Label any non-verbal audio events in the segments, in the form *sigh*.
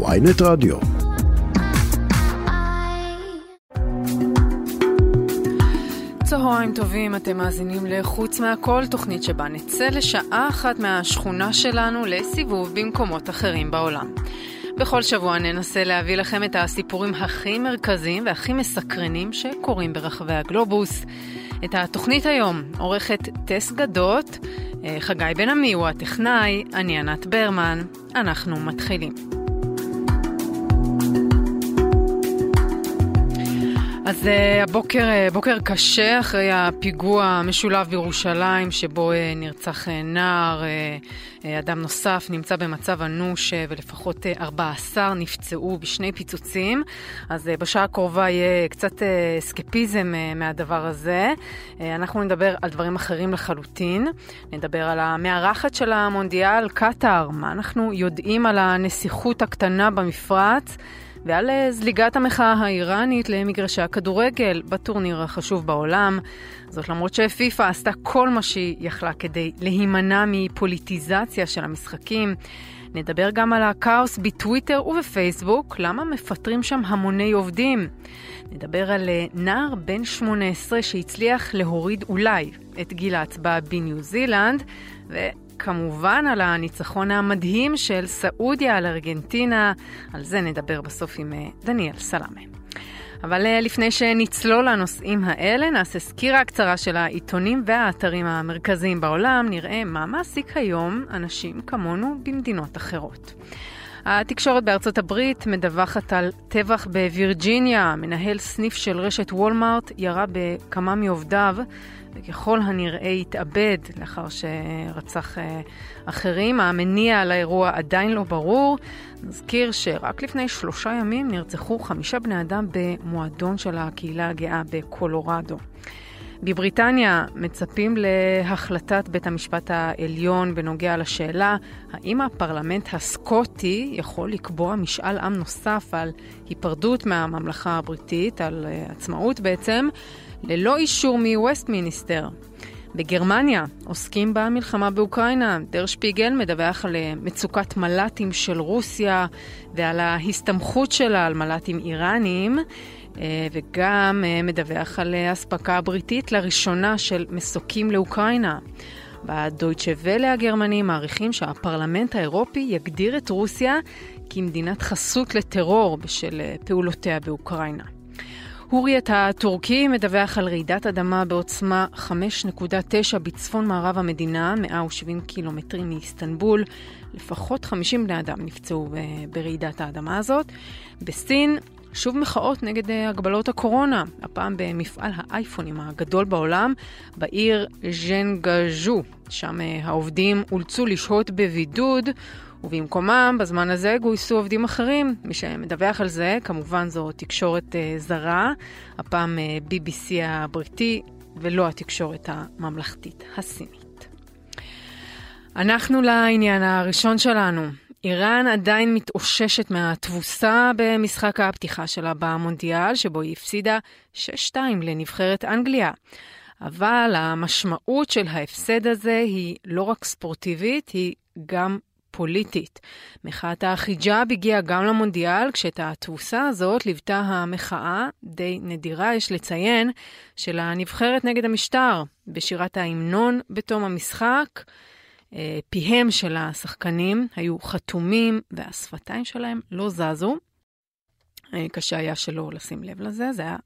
ויינט רדיו. צהריים טובים, אתם מאזינים ל"חוץ מהכל", תוכנית שבה נצא לשעה אחת מהשכונה שלנו לסיבוב במקומות אחרים בעולם. בכל שבוע ננסה להביא לכם את הסיפורים הכי מרכזיים והכי מסקרנים שקורים ברחבי הגלובוס. את התוכנית היום עורכת טס גדות, אה, חגי בן עמי הוא הטכנאי, אני ענת ברמן, אנחנו מתחילים. אז uh, הבוקר uh, בוקר קשה אחרי הפיגוע המשולב בירושלים, שבו uh, נרצח נער, אדם נוסף נמצא במצב אנוש ולפחות uh, 14 נפצעו בשני פיצוצים. אז בשעה הקרובה יהיה קצת אסקפיזם מהדבר הזה. אנחנו נדבר על דברים אחרים לחלוטין. נדבר על המארחת של המונדיאל, קטאר, מה אנחנו יודעים על הנסיכות הקטנה במפרץ. ועל אה, זליגת המחאה האיראנית למגרשי הכדורגל בטורניר החשוב בעולם. זאת למרות שפיפ"א עשתה כל מה שהיא יכלה כדי להימנע מפוליטיזציה של המשחקים. נדבר גם על הכאוס בטוויטר ובפייסבוק, למה מפטרים שם המוני עובדים. נדבר על אה, נער בן 18 שהצליח להוריד אולי את גיל ההצבעה בניו זילנד, ו... כמובן על הניצחון המדהים של סעודיה על ארגנטינה, על זה נדבר בסוף עם אה, דניאל סלאמה. אבל אה, לפני שנצלול לנושאים האלה, נעשה סקירה קצרה של העיתונים והאתרים המרכזיים בעולם, נראה מה מעסיק היום אנשים כמונו במדינות אחרות. התקשורת בארצות הברית מדווחת על טבח בווירג'יניה. מנהל סניף של רשת וולמארט ירה בכמה מעובדיו וככל הנראה התאבד לאחר שרצח אה, אחרים. המניע לאירוע עדיין לא ברור. נזכיר שרק לפני שלושה ימים נרצחו חמישה בני אדם במועדון של הקהילה הגאה בקולורדו. בבריטניה מצפים להחלטת בית המשפט העליון בנוגע לשאלה האם הפרלמנט הסקוטי יכול לקבוע משאל עם נוסף על היפרדות מהממלכה הבריטית, על אה, עצמאות בעצם, ללא אישור מווסטמיניסטר. בגרמניה עוסקים במלחמה באוקראינה. דר שפיגל מדווח על אה, מצוקת מל"טים של רוסיה ועל ההסתמכות שלה על מל"טים איראניים, אה, וגם אה, מדווח על אספקה בריטית לראשונה של מסוקים לאוקראינה. בדויטשה ואלה הגרמנים מעריכים שהפרלמנט האירופי יגדיר את רוסיה כמדינת חסות לטרור בשל פעולותיה באוקראינה. הוריית הטורקי מדווח על רעידת אדמה בעוצמה 5.9 בצפון מערב המדינה, 170 קילומטרים מאיסטנבול. לפחות 50 בני אדם נפצעו ברעידת האדמה הזאת. בסין, שוב מחאות נגד אה, הגבלות הקורונה, הפעם במפעל האייפונים הגדול בעולם, בעיר ז'נגז'ו. שם אה, העובדים אולצו לשהות בבידוד. ובמקומם, בזמן הזה גויסו עובדים אחרים. מי שמדווח על זה, כמובן זו תקשורת uh, זרה, הפעם uh, אה, BBC הבריטי, ולא התקשורת הממלכתית הסינית. אנחנו לעניין הראשון שלנו. איראן עדיין מתאוששת מהתבוסה במשחק הפתיחה שלה במונדיאל, שבו היא הפסידה 6-2 לנבחרת אנגליה. אבל המשמעות של ההפסד הזה היא לא רק ספורטיבית, היא גם פוליטית. מחאת החיג'אב הגיעה גם למונדיאל, כשאת התבוסה הזאת ליוותה המחאה, די נדירה יש לציין, של הנבחרת נגד המשטר. בשירת ההמנון בתום המשחק, אה, פיהם של השחקנים היו חתומים והשפתיים שלהם לא זזו. אה, קשה היה שלא לשים לב לזה, זה היה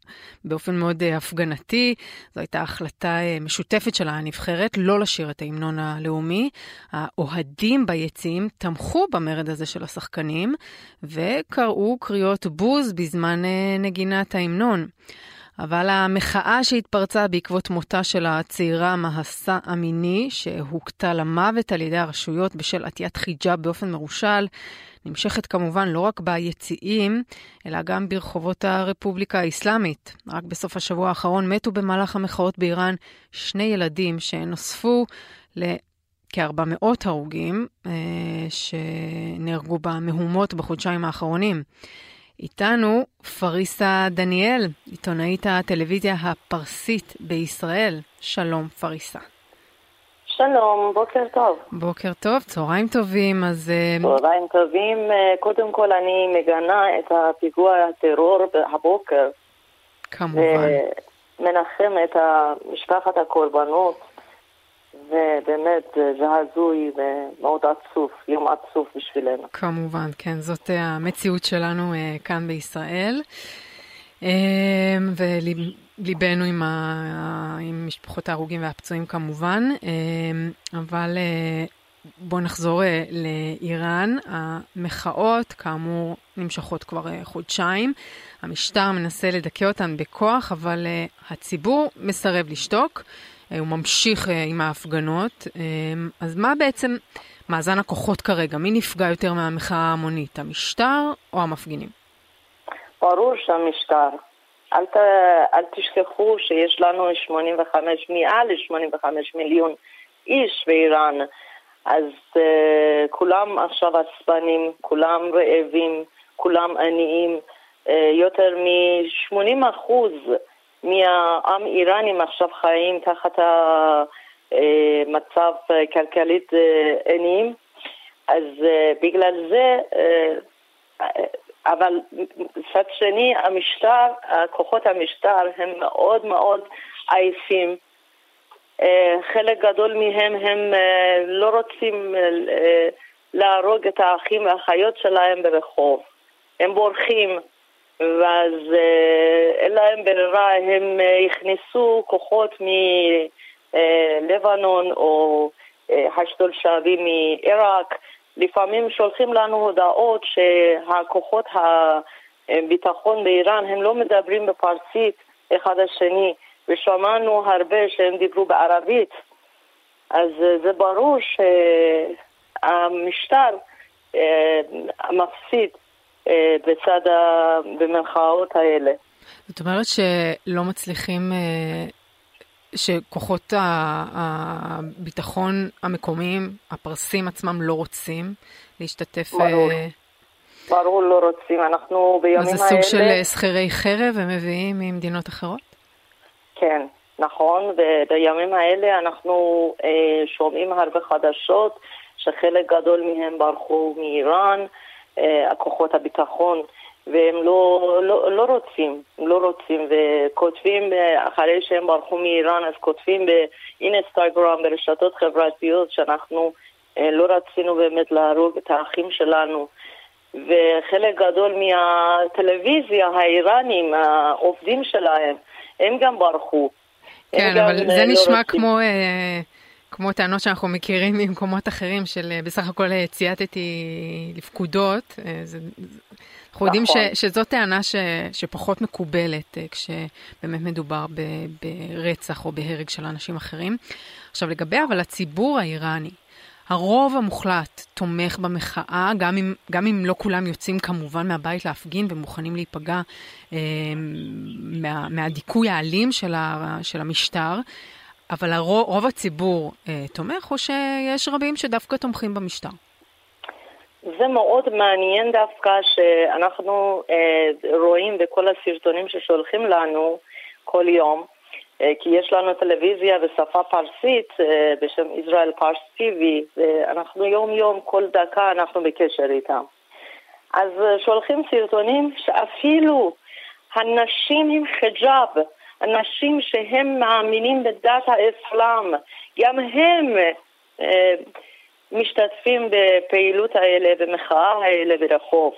באופן מאוד אה, הפגנתי, זו הייתה החלטה אה, משותפת של הנבחרת לא לשיר את ההמנון הלאומי. האוהדים ביציעים תמכו במרד הזה של השחקנים וקראו קריאות בוז בזמן נגינת ההמנון. אבל המחאה שהתפרצה בעקבות מותה של הצעירה מהסה אמיני, שהוכתה למוות על ידי הרשויות בשל עטיית חיג'אב באופן מרושל, נמשכת כמובן לא רק ביציעים, אלא גם ברחובות הרפובליקה האסלאמית. רק בסוף השבוע האחרון מתו במהלך המחאות באיראן שני ילדים שנוספו לכ-400 הרוגים אה, שנהרגו במהומות בחודשיים האחרונים. איתנו פריסה דניאל, עיתונאית הטלוויזיה הפרסית בישראל. שלום, פריסה. שלום, בוקר טוב. בוקר טוב, צהריים טובים, אז... צהריים טובים. קודם כל אני מגנה את הפיגוע הטרור הבוקר. כמובן. מנחם את משפחת הקורבנות, ובאמת זה הזוי ומאוד עצוב, יום עצוב בשבילנו. כמובן, כן, זאת המציאות שלנו כאן בישראל. וליבנו עם, ה... עם משפחות ההרוגים והפצועים כמובן, אבל בואו נחזור לאיראן. המחאות, כאמור, נמשכות כבר חודשיים. המשטר מנסה לדכא אותן בכוח, אבל הציבור מסרב לשתוק. הוא ממשיך עם ההפגנות. אז מה בעצם מאזן הכוחות כרגע? מי נפגע יותר מהמחאה ההמונית, המשטר או המפגינים? ברור שהמשטר. אל, ת, אל תשכחו שיש לנו 85, מעל 85 מיליון איש באיראן. אז uh, כולם עכשיו עצבנים, כולם רעבים, כולם עניים. Uh, יותר מ-80 אחוז מהעם איראנים עכשיו חיים תחת המצב כלכלית uh, עניים. אז uh, בגלל זה, uh, אבל מצד שני, המשטר, כוחות המשטר הם מאוד מאוד עייפים. חלק גדול מהם הם לא רוצים להרוג את האחים והאחיות שלהם ברחוב. הם בורחים, ואז אין להם ברירה, הם הכניסו כוחות מלבנון או השתול שעבי מעיראק. לפעמים שולחים לנו הודעות שהכוחות הביטחון באיראן הם לא מדברים בפרסית אחד השני, ושמענו הרבה שהם דיברו בערבית. אז זה ברור שהמשטר מפסיד בצד, במרכאות האלה. זאת אומרת שלא מצליחים שכוחות הביטחון המקומיים, הפרסים עצמם, לא רוצים להשתתף? ברור. ברור, לא רוצים. אנחנו בימים האלה... אז זה סוג של שכירי חרב הם מביאים ממדינות אחרות? כן, נכון. ובימים האלה אנחנו אה, שומעים הרבה חדשות שחלק גדול מהם ברחו מאיראן, אה, הכוחות הביטחון. והם לא, לא, לא רוצים, לא רוצים, וכותבים, אחרי שהם ברחו מאיראן, אז כותבים באינסטגרם, ברשתות חברתיות, שאנחנו אה, לא רצינו באמת להרוג את האחים שלנו. וחלק גדול מהטלוויזיה האיראנים, העובדים שלהם, הם גם ברחו. כן, אבל זה לא נשמע רוצים. כמו... אה... כמו טענות שאנחנו מכירים ממקומות אחרים של בסך הכל צייתתי לפקודות, זה, אנחנו נכון. יודעים ש, שזו טענה ש, שפחות מקובלת כשבאמת מדובר ב, ברצח או בהרג של אנשים אחרים. עכשיו לגבי אבל הציבור האיראני, הרוב המוחלט תומך במחאה, גם אם, גם אם לא כולם יוצאים כמובן מהבית להפגין ומוכנים להיפגע אה, מה, מהדיכוי האלים של, ה, של המשטר, אבל הרוב, רוב הציבור אה, תומך, או שיש רבים שדווקא תומכים במשטר? זה מאוד מעניין דווקא שאנחנו אה, רואים בכל הסרטונים ששולחים לנו כל יום, אה, כי יש לנו טלוויזיה בשפה פרסית אה, בשם ישראל פרס טיווי, ואנחנו יום יום, כל דקה אנחנו בקשר איתם. אז אה, שולחים סרטונים שאפילו הנשים עם חיג'אב, הנשים שהם מאמינים בדת האסלאם, גם הם אה, משתתפים בפעילות האלה, במחאה האלה ברחוב.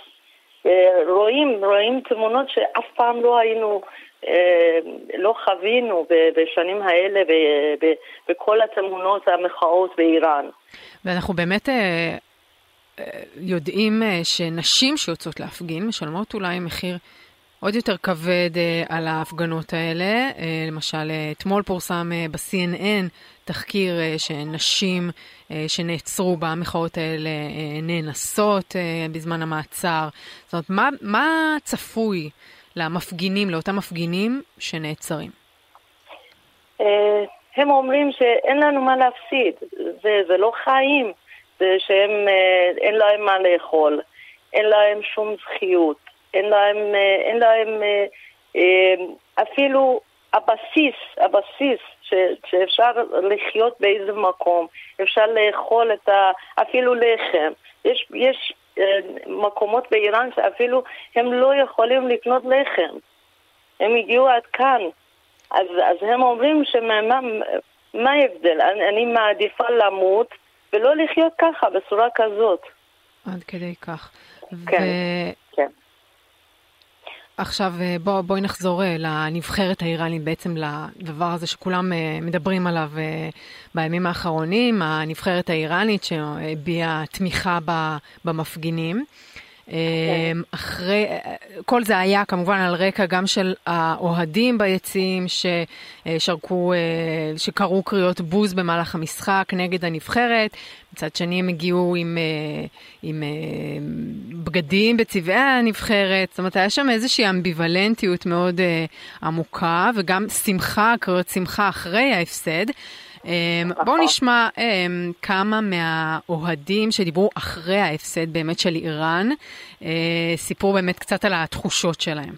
רואים, רואים תמונות שאף פעם לא היינו, אה, לא חווינו בשנים האלה בכל התמונות המחאות באיראן. ואנחנו באמת אה, יודעים שנשים שיוצאות להפגין משלמות אולי מחיר עוד יותר כבד על ההפגנות האלה. למשל, אתמול פורסם ב-CNN תחקיר שנשים אה, שנעצרו במחאות האלה אה, נאנסות אה, בזמן המעצר. זאת אומרת, מה, מה צפוי למפגינים, לאותם מפגינים שנעצרים? הם אומרים שאין לנו מה להפסיד, זה, זה לא חיים, זה שהם, אין להם מה לאכול, אין להם שום זכיות, אין להם, אין להם אפילו הבסיס, הבסיס ש, שאפשר לחיות באיזה מקום, אפשר לאכול את ה... אפילו לחם. יש, יש אה, מקומות באיראן שאפילו הם לא יכולים לקנות לחם. הם הגיעו עד כאן. אז, אז הם אומרים שמה ההבדל? אני, אני מעדיפה למות ולא לחיות ככה, בצורה כזאת. עד כדי כך. כן, ו... כן. עכשיו אה, בוא, בואי נחזור אה, לנבחרת האיראנית, בעצם לדבר הזה שכולם אה, מדברים עליו בימים האחרונים, הנבחרת האיראנית שהביעה תמיכה במפגינים. אמ, אחרי, כל זה היה כמובן על רקע גם של האוהדים ביציעים ששרקו, אה, שקראו קריאות בוז במהלך המשחק נגד הנבחרת. מצד שני הם הגיעו עם, אה, עם אה, בגדים בצבעי הנבחרת, זאת אומרת היה שם איזושהי אמביוולנטיות מאוד עמוקה וגם שמחה, קריאות שמחה אחרי ההפסד. אמ, בואו נכון. נשמע אמ, כמה מהאוהדים שדיברו אחרי ההפסד באמת של איראן, אה, סיפרו באמת קצת על התחושות שלהם.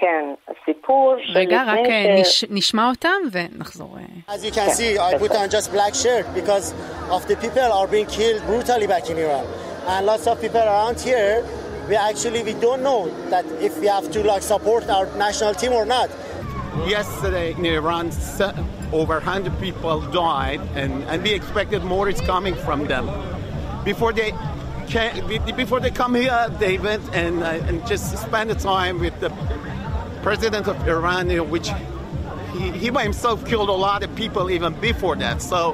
כן, הסיפור של... רגע, רק אה, ש... נשמע אותם ונחזור. אה. As you can see, I put on just black shirt because of the people are being killed brutally back in Iran. And lots of people around here, we actually we don't know that if we have to like support our national team or not. Yesterday in Iran, over 100 people died, and, and we expected more is coming from them. Before they came, before they come here, they went and, uh, and just spent the time with the president of Iran, which he, he by himself killed a lot of people even before that. So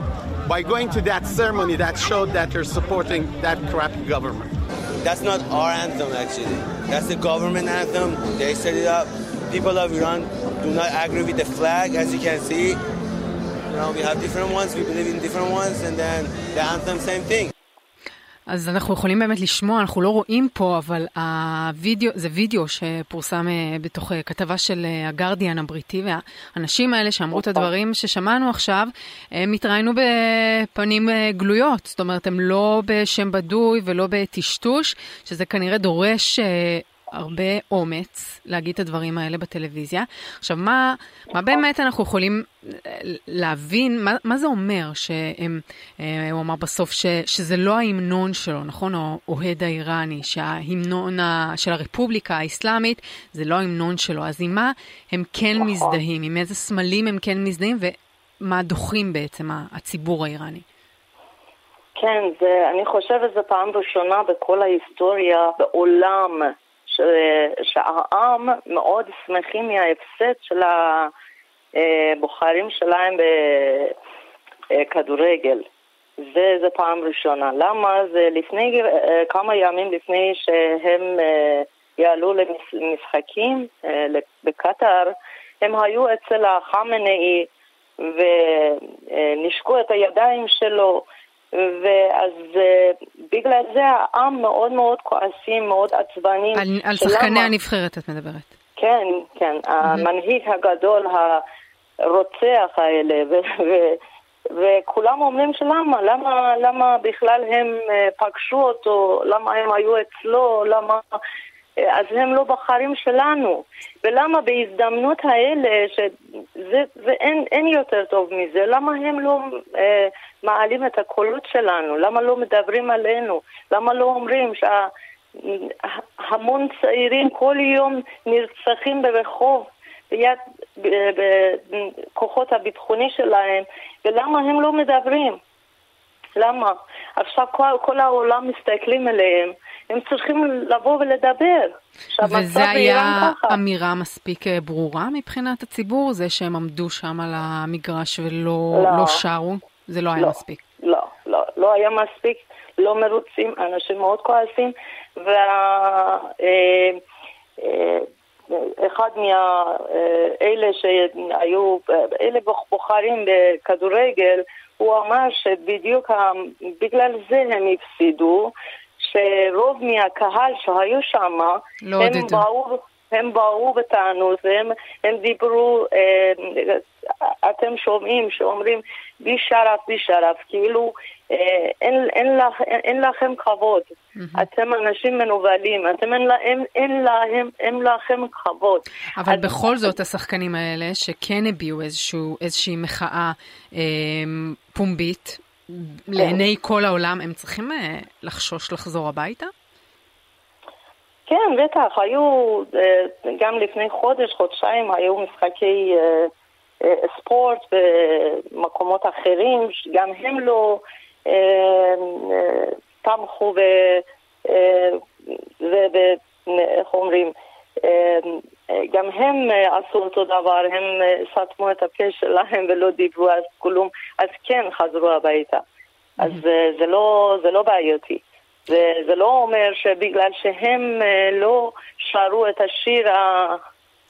by going to that ceremony, that showed that they're supporting that crappy government. That's not our anthem, actually. That's the government anthem. They set it up. People of Iran do not agree with the flag, as you can see. You know, we have different ones, we believe in different ones, and then the anthem, same thing. אז אנחנו יכולים באמת לשמוע, אנחנו לא רואים פה, אבל הווידאו, זה וידאו שפורסם אה, בתוך אה, כתבה של הגרדיאן הבריטי, והאנשים האלה שאמרו את הדברים ששמענו עכשיו, הם התראיינו בפנים אה, גלויות, זאת אומרת, הם לא בשם בדוי ולא בטשטוש, שזה כנראה דורש הרבה אומץ להגיד את הדברים האלה בטלוויזיה. עכשיו, מה, מה באמת אנחנו יכולים להבין, מה, מה זה אומר שהם, אה, הוא אמר בסוף ש, שזה לא ההמנון שלו, נכון? או אוהד האיראני, שההמנון של הרפובליקה האסלאמית זה לא ההמנון שלו. אז עם מה הם כן נכון. מזדהים? עם איזה סמלים הם כן מזדהים? ומה דוחים בעצם הציבור האיראני? כן, זה, אני חושבת שזו פעם ראשונה בכל ההיסטוריה בעולם ש, שהעם מאוד שמחים מההפסד של הבוחרים שלהם בכדורגל. זה, זה פעם ראשונה. למה? זה לפני, כמה ימים לפני שהם אה, יעלו למשחקים אה, בקטאר, הם היו אצל החמנאי ונשקו את הידיים שלו ואז אה, בגלל זה העם מאוד מאוד כועסים, מאוד עצבנים. על, על שחקני הנבחרת את מדברת. כן, כן, mm-hmm. המנהיג הגדול, הרוצח האלה, ו- ו- וכולם אומרים שלמה, למה, למה בכלל הם אה, פגשו אותו, למה הם היו אצלו, למה... אז הם לא בחרים שלנו. ולמה בהזדמנות האלה, שאין יותר טוב מזה, למה הם לא אה, מעלים את הקולות שלנו? למה לא מדברים עלינו? למה לא אומרים שהמון צעירים כל יום נרצחים ברחוב ביד, בכוחות הביטחוני שלהם, ולמה הם לא מדברים? למה? עכשיו כל, כל העולם מסתכלים עליהם, הם צריכים לבוא ולדבר. וזה היה אמירה מספיק אה, ברורה מבחינת הציבור? זה שהם עמדו שם על המגרש ולא לא. לא שרו? זה לא היה לא, מספיק. לא, לא, לא היה מספיק, לא מרוצים, אנשים מאוד כועסים, ואחד אה, אה, מאלה שהיו, אלה בוחרים בכדורגל, הוא אמר שבדיוק בגלל זה הם הפסידו, שרוב מהקהל שהיו שם, לא הם באו... הם באו וטענו, והם הם דיברו, אה, אתם שומעים שאומרים בלי שרף, בלי שרף, כאילו אה, אין, אין, לך, אין, אין לכם כבוד. Mm-hmm. אתם אנשים מנוולים, אתם אין, אין, אין, להם, אין לכם כבוד. אבל אז... בכל זאת השחקנים האלה, שכן הביעו איזשהו, איזושהי מחאה אה, פומבית. לעיני כל העולם, הם צריכים אה, לחשוש לחזור הביתה? כן, בטח, היו, אה, גם לפני חודש, חודשיים, היו משחקי אה, ספורט במקומות אחרים, גם הם לא תמכו ו... ואיך אומרים, גם הם עשו אותו דבר, הם סתמו את הפה שלהם *laughs* ולא דיברו אז כלום, אז כן חזרו הביתה. אז זה לא, זה לא בעייתי. וזה לא אומר שבגלל שהם אה, לא שרו את השיר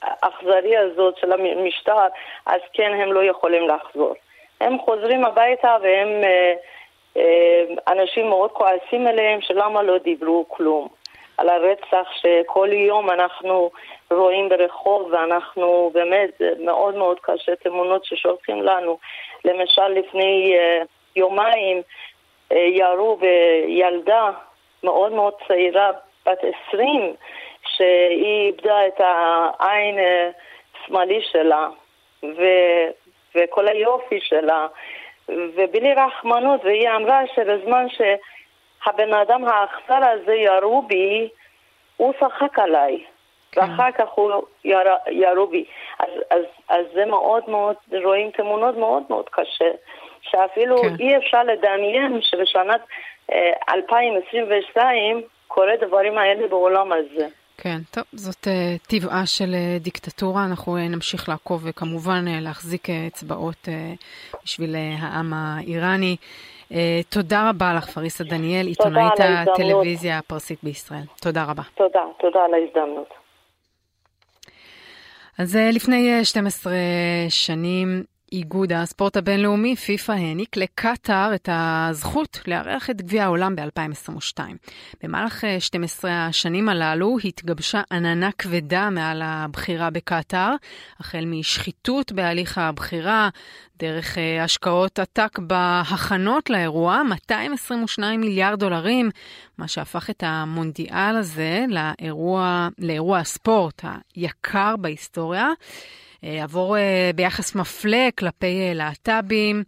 האכזרי הזאת של המשטר, אז כן הם לא יכולים לחזור. הם חוזרים הביתה והם אה, אה, אנשים מאוד כועסים עליהם שלמה לא דיברו כלום. על הרצח שכל יום אנחנו רואים ברחוב ואנחנו באמת מאוד מאוד קשה תמונות ששולחים לנו. למשל לפני יומיים ירו בילדה מאוד מאוד צעירה, בת עשרים, שהיא איבדה את העין השמאלי שלה, ו, וכל היופי שלה, ובלי רחמנות, והיא אמרה שבזמן שהבן אדם האכזר הזה ירו בי, הוא צחק עליי. כן. ואחר כך הוא יר, ירו בי. אז, אז, אז זה מאוד מאוד, רואים תמונות מאוד מאוד קשה, שאפילו כן. אי אפשר לדמיין שבשנת 2022 קורה דברים האלה בעולם הזה. כן, טוב, זאת uh, טבעה של uh, דיקטטורה, אנחנו uh, נמשיך לעקוב וכמובן uh, להחזיק uh, אצבעות uh, בשביל uh, העם האיראני. Uh, תודה רבה לך, פריסה דניאל, עיתונאית הטלוויזיה הפרסית בישראל. תודה רבה. תודה, תודה על ההזדמנות. אז uh, לפני 12 שנים איגוד הספורט הבינלאומי, פיפ"א, העניק לקטאר את הזכות לארח את גביע העולם ב-2022. במהלך 12 אה, השנים הללו התגבשה עננה כבדה מעל הבחירה בקטאר, החל משחיתות בהליך הבחירה, דרך אה, השקעות עתק בהכנות לאירוע, 222 מיליארד דולרים, מה שהפך את המונדיאל הזה לאירוע, לאירוע הספורט היקר בהיסטוריה. אה, עבור אה, ביחס מפלה כלפי אה, להט"בים.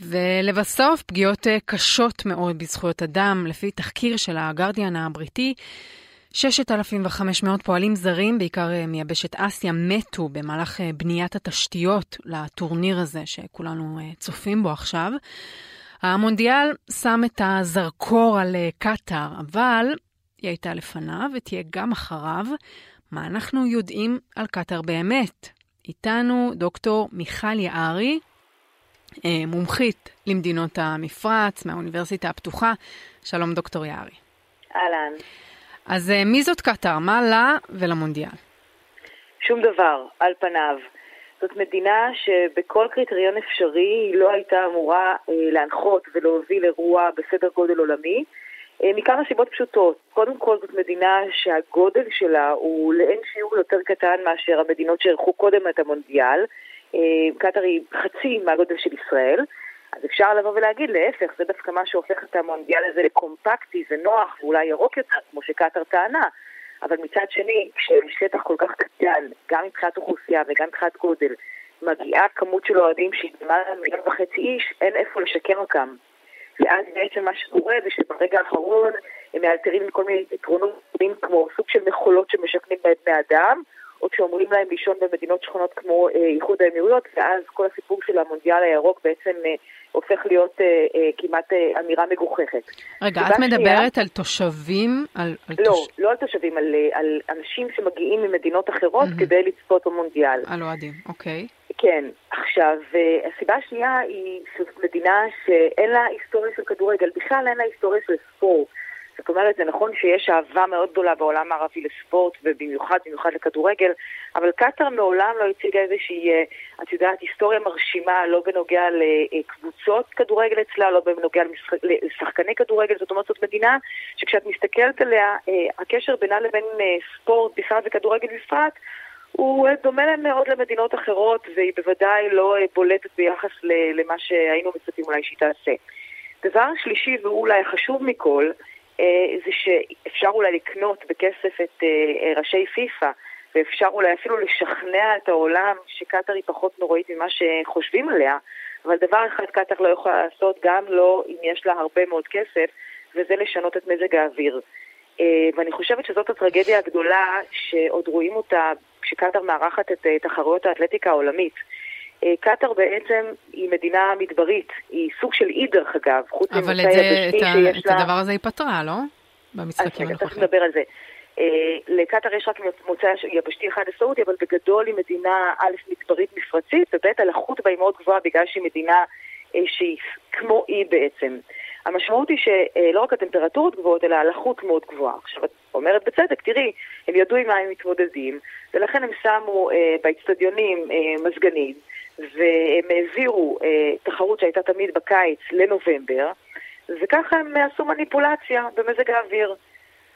ולבסוף, פגיעות קשות מאוד בזכויות אדם. לפי תחקיר של הגרדיאן הבריטי, 6,500 פועלים זרים, בעיקר מיבשת אסיה, מתו במהלך בניית התשתיות לטורניר הזה שכולנו צופים בו עכשיו. המונדיאל שם את הזרקור על קטאר, אבל היא הייתה לפניו ותהיה גם אחריו. מה אנחנו יודעים על קטאר באמת? איתנו דוקטור מיכל יערי, אה, מומחית למדינות המפרץ מהאוניברסיטה הפתוחה. שלום דוקטור יערי. אהלן. אז אה, מי זאת קטאר? מה לה ולמונדיאל? שום דבר, על פניו. זאת מדינה שבכל קריטריון אפשרי היא לא הייתה אמורה אה, להנחות ולהוביל אירוע בסדר גודל עולמי. אה, מכמה סיבות פשוטות. קודם כל זאת מדינה שהגודל שלה הוא לאין שיעור יותר קטן מאשר המדינות שאירחו קודם את המונדיאל. אה, קטאר היא חצי מהגודל של ישראל. אז אפשר לבוא ולהגיד, להפך, זה דווקא מה שהופך את המונדיאל הזה לקומפקטי ונוח ואולי ירוק יותר, כמו שקטאר טענה. אבל מצד שני, כששטח כל כך קטן, גם מבחינת אוכלוסייה וגם מבחינת גודל, מגיעה כמות של אוהדים שהיא למעלה מיליון וחצי איש, אין איפה לשקם אותם. ואז בעצם מה שקורה זה שברגע האחרון הם מאלתרים כל מיני פתרונות כמו סוג של מכולות שמשכנים בהם בני אדם, או כשאומרים להם לישון במדינות שכונות כמו אה, איחוד האמירויות, ואז כל הסיפור של המונדיאל הירוק בעצם אה, הופך להיות אה, כמעט אמירה מגוחכת. רגע, את מדברת על תושבים? על, על לא, תוש... לא על תושבים, על, על אנשים שמגיעים ממדינות אחרות mm-hmm. כדי לצפות במונדיאל. על אוהדים, אוקיי. כן, עכשיו, הסיבה השנייה היא שזאת מדינה שאין לה היסטוריה של כדורגל, בכלל אין לה היסטוריה של ספורט. זאת אומרת, זה נכון שיש אהבה מאוד גדולה בעולם הערבי לספורט, ובמיוחד, במיוחד לכדורגל, אבל קטאר מעולם לא הציגה איזושהי, אה, את יודעת, היסטוריה מרשימה, לא בנוגע לקבוצות כדורגל אצלה, לא בנוגע לשחקני כדורגל, זאת אומרת, זאת מדינה שכשאת מסתכלת עליה, אה, הקשר בינה לבין ספורט בכלל וכדורגל בפרט, הוא דומה מאוד למדינות אחרות, והיא בוודאי לא בולטת ביחס למה שהיינו מצפים אולי שהיא תעשה. דבר שלישי, והוא אולי החשוב מכל, זה שאפשר אולי לקנות בכסף את ראשי פיפ"א, ואפשר אולי אפילו לשכנע את העולם שקטאר היא פחות נוראית ממה שחושבים עליה, אבל דבר אחד קטאר לא יכולה לעשות, גם לא אם יש לה הרבה מאוד כסף, וזה לשנות את מזג האוויר. ואני חושבת שזאת הטרגדיה הגדולה שעוד רואים אותה כשקטאר מארחת את תחרויות האתלטיקה העולמית. קטאר בעצם היא מדינה מדברית, היא סוג של אי דרך אגב, חוץ ממוצא יבשתי שיש לה... אבל את הדבר הזה היא פתרה, לא? במשחקים הנוכחים. אז תכף נדבר על זה. לקטאר יש רק מוצא יבשתי אחד לסעודיה, אבל בגדול היא מדינה א', מדברית מפרצית, וב', הלחות בה היא מאוד גבוהה בגלל שהיא מדינה שהיא כמו אי בעצם. המשמעות היא שלא רק הטמפרטורות גבוהות, אלא הלחות מאוד גבוהה. עכשיו, את אומרת בצדק, תראי, הם ידעו עם מה הם מתמודדים, ולכן הם שמו אה, באצטדיונים אה, מזגנים, והם העבירו אה, תחרות שהייתה תמיד בקיץ לנובמבר, וככה הם עשו מניפולציה במזג האוויר.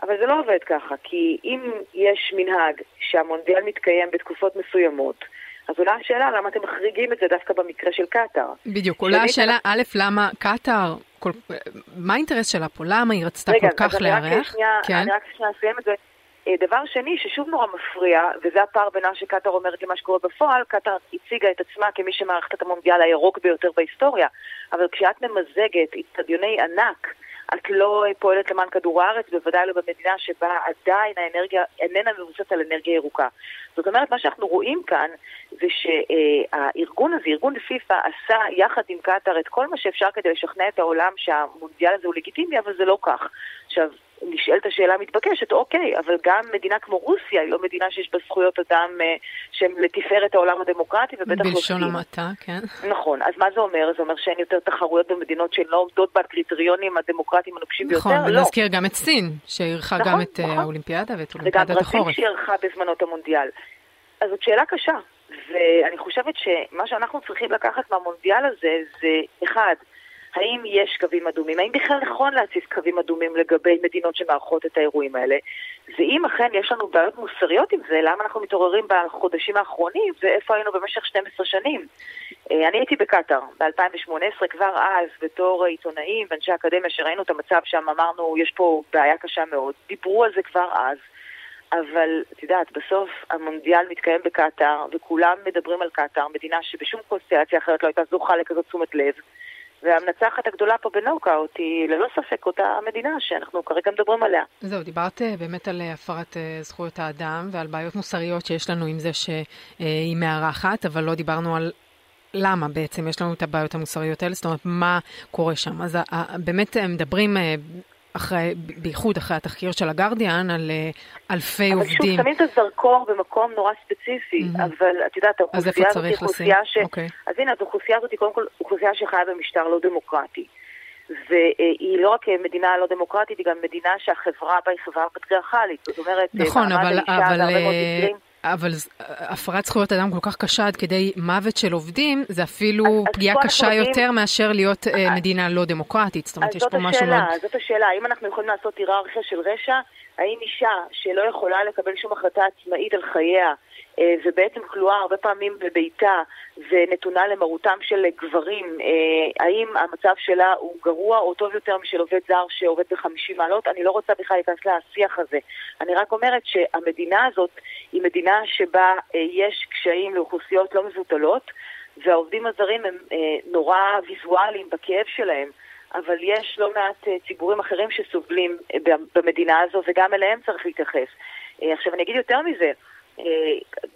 אבל זה לא עובד ככה, כי אם יש מנהג שהמונדיאל מתקיים בתקופות מסוימות, אז עולה השאלה למה אתם מחריגים את זה דווקא במקרה של קטאר. בדיוק, עולה השאלה, א', למה קטאר, כל... מה האינטרס שלה פה? למה היא רצתה רגע, כל כך לארח? רגע, כן? אני רק שנייה אסיים את זה. אה, דבר שני, ששוב נורא מפריע, וזה הפער בין מה שקטאר אומרת למה שקורה בפועל, קטאר הציגה את עצמה כמי שמערכת את המונדיאל הירוק ביותר בהיסטוריה, אבל כשאת ממזגת אצטדיוני ענק, את לא פועלת למען כדור הארץ, בוודאי לא במדינה שבה עדיין האנרגיה איננה מבוססת על אנרגיה ירוקה. זאת אומרת, מה שאנחנו רואים כאן זה שהארגון הזה, ארגון פיפ"א, עשה יחד עם קטאר את כל מה שאפשר כדי לשכנע את העולם שהמונדיאל הזה הוא לגיטימי, אבל זה לא כך. עכשיו, נשאלת השאלה המתבקשת, אוקיי, אבל גם מדינה כמו רוסיה היא לא מדינה שיש בה זכויות אדם אה, שהן לתפארת העולם הדמוקרטי, ובטח לא... בלשון המעטה, כן. נכון, אז מה זה אומר? זה אומר שאין יותר תחרויות במדינות שהן לא עומדות בקריטריונים הדמוקרטיים הנוקשים נכון, ביותר? נכון, ונזכיר גם את סין, שאירחה נכון, גם את נכון. האולימפיאדה ואת אולימפיאדת החורף. וגם ברזיל שאירחה בזמנו את המונדיאל. אז זאת שאלה קשה, ואני חושבת שמה שאנחנו צריכים לקחת מהמונדיאל הזה זה, אחד, האם יש קווים אדומים? האם בכלל נכון להציב קווים אדומים לגבי מדינות שמארחות את האירועים האלה? ואם אכן יש לנו בעיות מוסריות עם זה, למה אנחנו מתעוררים בחודשים האחרונים ואיפה היינו במשך 12 שנים? אני הייתי בקטאר ב-2018, כבר אז, בתור עיתונאים ואנשי אקדמיה שראינו את המצב שם, אמרנו, יש פה בעיה קשה מאוד. דיברו על זה כבר אז. אבל את יודעת, בסוף המונדיאל מתקיים בקטאר, וכולם מדברים על קטאר, מדינה שבשום קונסטלציה אחרת לא הייתה זוכה לכזאת תשומת לב. והמנצחת הגדולה פה בנוקאוט היא ללא ספק אותה מדינה שאנחנו כרגע מדברים עליה. זהו, דיברת באמת על הפרת זכויות האדם ועל בעיות מוסריות שיש לנו עם זה שהיא מארחת, אבל לא דיברנו על למה בעצם יש לנו את הבעיות המוסריות האלה, זאת אומרת, מה קורה שם. אז באמת מדברים אחרי, בייחוד אחרי התחקיר של הגרדיאן, על uh, אלפי אבל עובדים. אבל שוב, שמים את הזרקור במקום נורא ספציפי, mm-hmm. אבל את יודעת, האוכלוסייה הזאת היא אוכלוסייה ש... Okay. אוקיי. אז הנה, האוכלוסייה הזאת היא קודם כל אוכלוסייה שחיה במשטר לא דמוקרטי. והיא לא רק מדינה לא דמוקרטית, היא גם מדינה שהחברה בה היא חברה פטריארכלית. זאת אומרת, נכון, אבל... אבל... אבל הפרת זכויות אדם כל כך קשה עד כדי מוות של עובדים, זה אפילו אז, פגיעה אז קשה יודעים... יותר מאשר להיות אז, מדינה לא דמוקרטית. זאת אומרת, יש פה משהו מאוד... אז זאת השאלה, האם אנחנו יכולים לעשות היררכיה של רשע? האם אישה שלא יכולה לקבל שום החלטה עצמאית על חייה, ובעצם כלואה הרבה פעמים בביתה ונתונה למרותם של גברים, האם המצב שלה הוא גרוע או טוב יותר משל עובד זר שעובד ב-50 מעלות? אני לא רוצה בכלל להיכנס לשיח הזה. אני רק אומרת שהמדינה הזאת היא מדינה שבה יש קשיים לאוכלוסיות לא מבוטלות, והעובדים הזרים הם נורא ויזואליים בכאב שלהם. אבל יש לא מעט ציבורים אחרים שסובלים במדינה הזו, וגם אליהם צריך להתייחס. עכשיו, אני אגיד יותר מזה,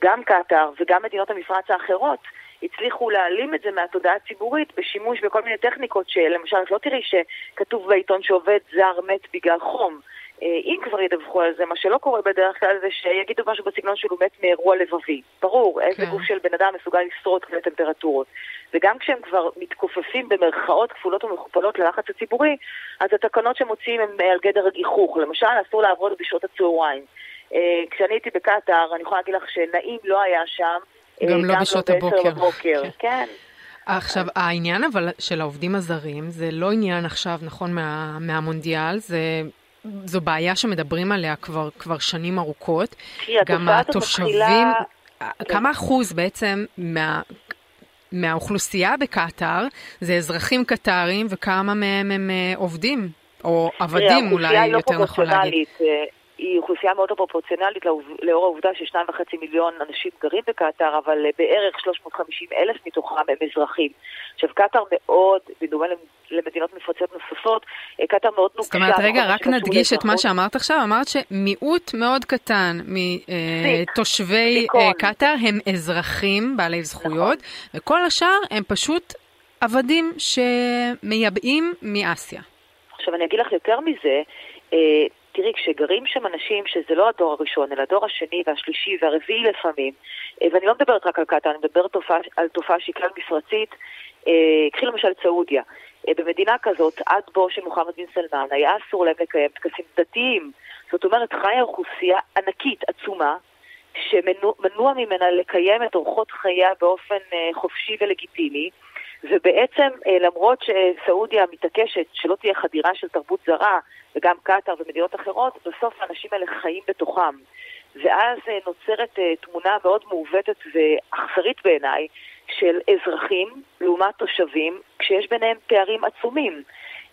גם קטאר וגם מדינות המפרץ האחרות הצליחו להעלים את זה מהתודעה הציבורית בשימוש בכל מיני טכניקות שלמשל, את לא תראי שכתוב בעיתון שעובד זר מת בגלל חום. אם כבר ידווחו על זה, מה שלא קורה בדרך כלל זה שיגידו משהו בסגנון שהוא מת מאירוע לבבי. ברור, איזה כן. גוף של בן אדם מסוגל לשרוד כאלה טמפרטורות. וגם כשהם כבר מתכופפים במרכאות כפולות ומכופלות ללחץ הציבורי, אז התקנות שמוציאים הם על גדר הגיחוך. למשל, אסור לעבוד בשעות הצהריים. כשאני הייתי בקטאר, אני יכולה להגיד לך שנעים לא היה שם. גם לא בשעות הבוקר. בבוקר. כן. כן. עכשיו, העניין אבל של העובדים הזרים, זה לא עניין עכשיו, נכון, מה, מהמונדיאל, זה... זו בעיה שמדברים עליה כבר, כבר שנים ארוכות. גם התושבים... מתחילה... כמה אחוז בעצם מה... מהאוכלוסייה בקטאר זה אזרחים קטארים וכמה מהם הם עובדים, או עבדים אולי לא יותר נכון להגיד. היא אוכלוסייה מאוד לא פרופורציונלית לאור העובדה ששניים וחצי מיליון אנשים גרים בקטאר, אבל בערך 350 אלף מתוכם הם אזרחים. עכשיו, קטאר מאוד, בדומה למדינות מפרציות נוספות, קטאר מאוד נוקשה. זאת אומרת, רגע, רק נדגיש את מה שאמרת עכשיו. אמרת שמיעוט מאוד קטן מתושבי קטאר הם אזרחים בעלי זכויות, נכון. וכל השאר הם פשוט עבדים שמייבאים מאסיה. עכשיו, אני אגיד לך יותר מזה, תראי, כשגרים שם אנשים שזה לא הדור הראשון, אלא הדור השני והשלישי והרביעי לפעמים, אה, ואני לא מדברת רק על קטאר, אני מדברת על תופעה שהיא כלל מפרצית, אה, קחי למשל את סעודיה. אה, במדינה כזאת, עד בו של מוחמד בן סלמן, היה אסור להם לקיים טקסים דתיים. זאת אומרת, חיה אוכלוסייה ענקית, עצומה, שמנוע ממנה לקיים את אורחות חייה באופן חופשי ולגיטימי. ובעצם למרות שסעודיה מתעקשת שלא תהיה חדירה של תרבות זרה, וגם קטאר ומדינות אחרות, בסוף האנשים האלה חיים בתוכם. ואז אה, נוצרת אה, תמונה מאוד מעוותת ואכזרית בעיניי של אזרחים לעומת תושבים, כשיש ביניהם פערים עצומים.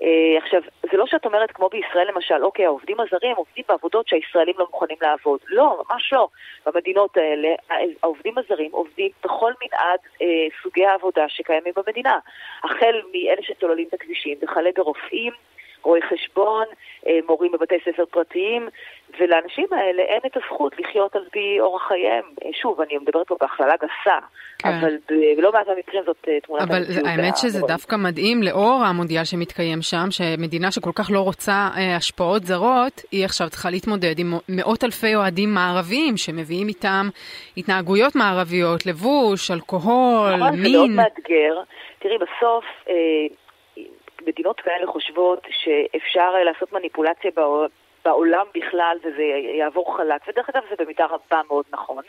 Uh, עכשיו, זה לא שאת אומרת כמו בישראל למשל, אוקיי, העובדים הזרים עובדים בעבודות שהישראלים לא מוכנים לעבוד. לא, ממש לא. במדינות האלה, העובדים הזרים עובדים בכל מנעד uh, סוגי העבודה שקיימים במדינה. החל מאלה שצוללים את הכבישים, וכלה ברופאים, רואי חשבון, אה, מורים בבתי ספר פרטיים, ולאנשים האלה אין את הזכות לחיות על פי אורח חייהם. אה, שוב, אני מדברת פה בהכללה גסה, כן. אבל בלא מעט מהמקרים זאת אה, תמונת המציאות. אבל האמת שזה המורים. דווקא מדהים, לאור המונדיאל שמתקיים שם, שמדינה שכל כך לא רוצה השפעות זרות, היא עכשיו צריכה להתמודד עם מאות אלפי אוהדים מערביים שמביאים איתם התנהגויות מערביות, לבוש, אלכוהול, נכון, מין. נכון, זה מאוד מאתגר. תראי, בסוף... מדינות כאלה חושבות שאפשר אה, לעשות מניפולציה בעולם בכלל וזה יעבור חלק, ודרך אגב זה במידה רבה מאוד נכון.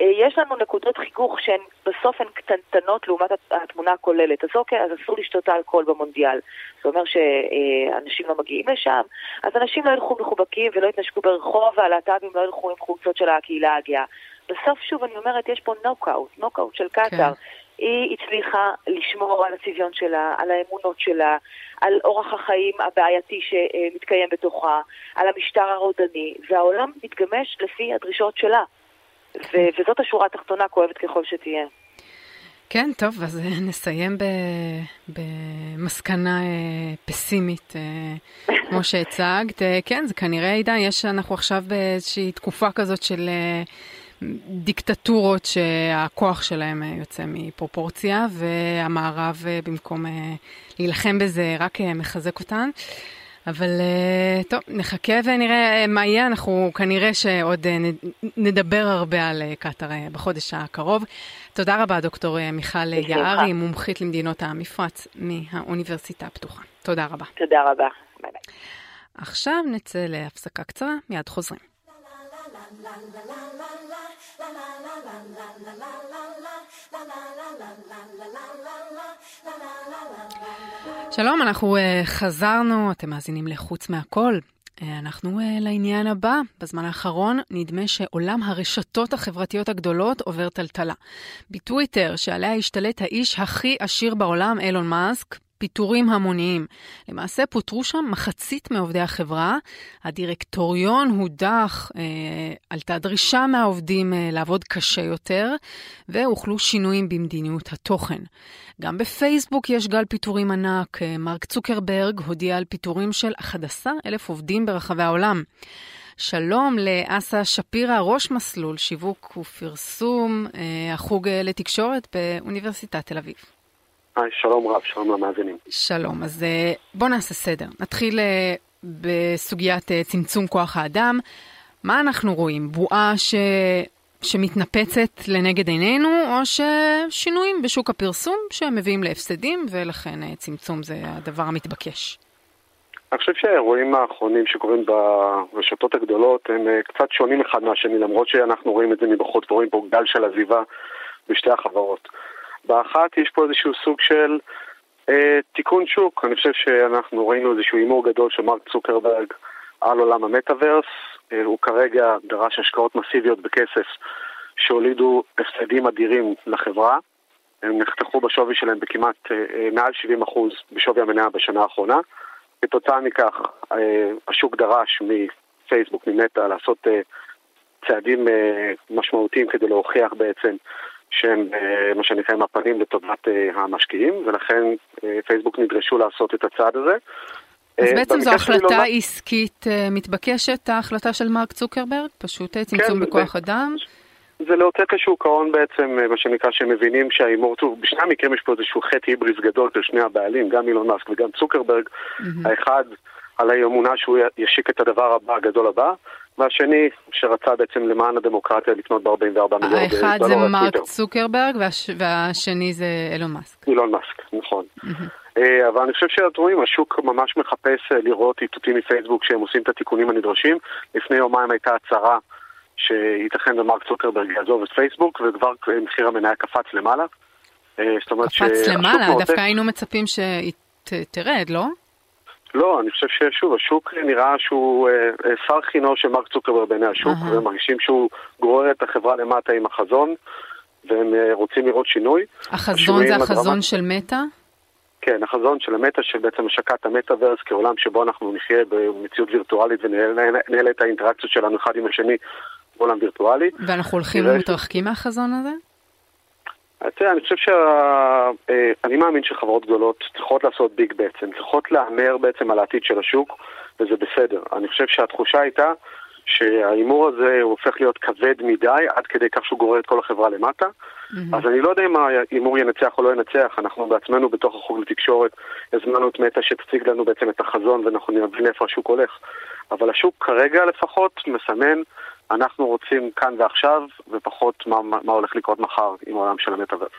אה, יש לנו נקודות חיכוך שהן בסוף הן קטנטנות לעומת התמונה הכוללת. אז אוקיי, אז אסור לשתות אלכוהול במונדיאל. זה אומר שאנשים לא מגיעים לשם, אז אנשים לא ילכו מחובקים ולא יתנשקו ברחוב, והלהט"בים לא ילכו עם חולצות של הקהילה הגאה. בסוף, שוב, אני אומרת, יש פה נוקאוט, נוקאוט של קטאר. כן. היא הצליחה לשמור על הצביון שלה, על האמונות שלה, על אורח החיים הבעייתי שמתקיים בתוכה, על המשטר הרודני, והעולם מתגמש לפי הדרישות שלה. ו- וזאת השורה התחתונה, כואבת ככל שתהיה. כן, טוב, אז נסיים במסקנה אה, פסימית, אה, *laughs* כמו שהצגת. אה, כן, זה כנראה, עידן, יש, אנחנו עכשיו באיזושהי תקופה כזאת של... דיקטטורות שהכוח שלהם אה, יוצא מפרופורציה, והמערב אה, במקום אה, להילחם בזה רק מחזק אותן. אבל טוב, נחכה ונראה מה יהיה. אנחנו כנראה שעוד נדבר הרבה על קטאר בחודש הקרוב. תודה רבה, דוקטור מיכל יערי, מומחית למדינות המפרץ מהאוניברסיטה הפתוחה. תודה רבה. תודה רבה. ביי ביי. עכשיו נצא להפסקה קצרה, מיד חוזרים. שלום, אנחנו uh, חזרנו, אתם מאזינים לחוץ מהכל. Uh, אנחנו uh, לעניין הבא. בזמן האחרון נדמה שעולם הרשתות החברתיות הגדולות עובר טלטלה. בטוויטר, שעליה השתלט האיש הכי עשיר בעולם, אילון מאסק, פיטורים המוניים. למעשה פוטרו שם מחצית מעובדי החברה, הדירקטוריון הודח, אה, עלתה דרישה מהעובדים אה, לעבוד קשה יותר, והוחלו שינויים במדיניות התוכן. גם בפייסבוק יש גל פיטורים ענק, אה, מרק צוקרברג הודיע על פיטורים של 11,000 עובדים ברחבי העולם. שלום לאסה שפירא, ראש מסלול שיווק ופרסום, אה, החוג לתקשורת באוניברסיטת תל אביב. היי, שלום רב, שלום למאזינים. שלום, אז אה, בואו נעשה סדר. נתחיל אה, בסוגיית אה, צמצום כוח האדם. מה אנחנו רואים? בועה ש... שמתנפצת לנגד עינינו, או ששינויים בשוק הפרסום שמביאים להפסדים, ולכן צמצום זה הדבר המתבקש? אני חושב שהאירועים האחרונים שקורים ברשתות הגדולות הם קצת שונים אחד מהשני, למרות שאנחנו רואים את זה מבחוץ ורואים פה גל של עזיבה בשתי החברות. באחת יש פה איזשהו סוג של אה, תיקון שוק. אני חושב שאנחנו ראינו איזשהו הימור גדול של מרק צוקרברג על עולם המטאוורס. אה, הוא כרגע דרש השקעות מסיביות בכסף שהולידו הפסדים אדירים לחברה. הם נחתכו בשווי שלהם בכמעט מעל 70% בשווי המניה בשנה האחרונה. כתוצאה מכך השוק דרש מפייסבוק, ממטא, לעשות צעדים משמעותיים כדי להוכיח בעצם שהם מה שנקרא עם הפנים לטובת המשקיעים, ולכן פייסבוק נדרשו לעשות את הצעד הזה. אז בעצם זו החלטה עסקית מתבקשת, ההחלטה של מרק צוקרברג? פשוט צמצום כן, בכוח אדם? זה לאותת לשוק ההון בעצם, מה שנקרא, שמבינים שההימור, בשני המקרים יש פה איזשהו חטא היבריס גדול של שני הבעלים, גם אילון מאסק וגם צוקרברג, mm-hmm. האחד על האמונה שהוא ישיק את הדבר הבא, הגדול הבא, והשני שרצה בעצם למען הדמוקרטיה לקנות ב-44 מיליארד דולר. האחד זה מרק צוקרברג והש... והשני זה אילון מאסק. אילון מאסק, נכון. Mm-hmm. אבל אני חושב שאת רואים, השוק ממש מחפש לראות איתותים מפייסבוק שהם עושים את התיקונים הנדרשים. לפני יומיים הייתה הצהרה שייתכן ומרק צוקרברג יעזוב את פייסבוק, וכבר מחיר המניה קפץ למעלה. זאת אומרת קפץ למעלה? דווקא היינו מצפים שתרד, לא? לא, אני חושב ששוב, השוק נראה שהוא שר חינו של מרק צוקרברג בעיני השוק, uh-huh. והם מרגישים שהוא גורר את החברה למטה עם החזון, והם רוצים לראות שינוי. החזון זה החזון הדרמה... של מטא? כן, החזון של המטא, של בעצם השקת המטאוורס כעולם שבו אנחנו נחיה במציאות וירטואלית וננהל את האינטראקציות שלנו אחד עם השני בעולם וירטואלי. ואנחנו הולכים ומתרחקים מהחזון הזה? תראה, אני חושב שאני מאמין שחברות גדולות צריכות לעשות ביג בעצם, צריכות להמר בעצם על העתיד של השוק, וזה בסדר. אני חושב שהתחושה הייתה שההימור הזה הוא הופך להיות כבד מדי, עד כדי כך שהוא גורר את כל החברה למטה. Mm-hmm. אז אני לא יודע אם ההימור ינצח או לא ינצח, אנחנו בעצמנו בתוך החוג לתקשורת הזמנו את מטא שתציג לנו בעצם את החזון ואנחנו נבין איפה השוק הולך. אבל השוק כרגע לפחות מסמן אנחנו רוצים כאן ועכשיו, ופחות מה, מה הולך לקרות מחר עם העולם של המטאוורס.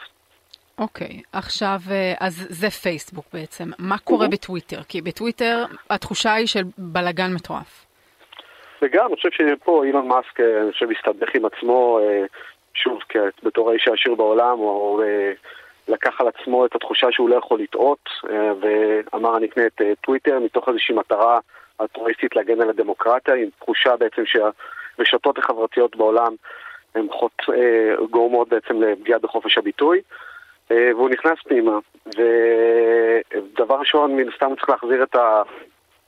אוקיי, okay, עכשיו, אז זה פייסבוק בעצם. מה קורה mm-hmm. בטוויטר? כי בטוויטר התחושה היא של בלאגן מטורף. וגם, אני חושב שפה אילון מאסק, אני חושב, הסתבך עם עצמו, שוב, בתור האיש העשיר בעולם, הוא לקח על עצמו את התחושה שהוא לא יכול לטעות, ואמר אני אקנה את טוויטר מתוך איזושהי מטרה אלטרואיסטית להגן על הדמוקרטיה, עם תחושה בעצם שה... הרשתות החברתיות בעולם הן חוט, אה, גורמות בעצם לפגיעה בחופש הביטוי. אה, והוא נכנס פנימה, ודבר ראשון, מן הסתם הוא צריך להחזיר את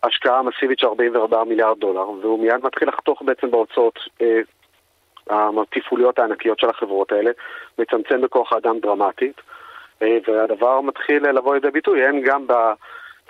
ההשקעה המסיבית של 44 מיליארד דולר, והוא מיד מתחיל לחתוך בעצם בהוצאות אה, התפעוליות הענקיות של החברות האלה, מצמצם בכוח האדם דרמטית, אה, והדבר מתחיל לבוא לידי ביטוי, הן גם ב...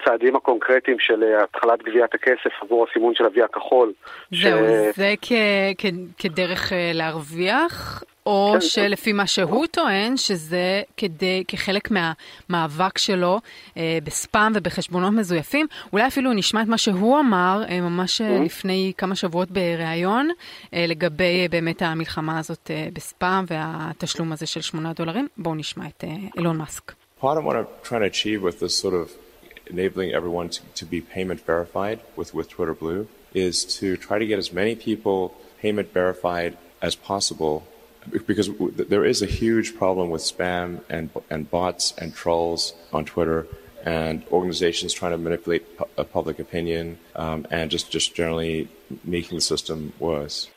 הצעדים הקונקרטיים של אה, התחלת גביית הכסף עבור הסימון של אבי הכחול. זהו, ש... זה כ... כ... כדרך אה, להרוויח, או כן. שלפי מה שהוא טוען, שזה כדי, כחלק מהמאבק שלו אה, בספאם ובחשבונות מזויפים. אולי אפילו נשמע את מה שהוא אמר אה, ממש mm-hmm. לפני כמה שבועות בריאיון, אה, לגבי אה, באמת המלחמה הזאת אה, בספאם והתשלום הזה של 8 דולרים. בואו נשמע את אה, אילון מאסק. Part of what I'm trying to achieve with this sort of enabling everyone to, to be payment verified with, with Twitter Blue is to try to get as many people payment verified as possible because there is a huge problem with spam and, and bots and trolls on Twitter and organizations trying to manipulate pu- public opinion um, and just, just generally making the system worse.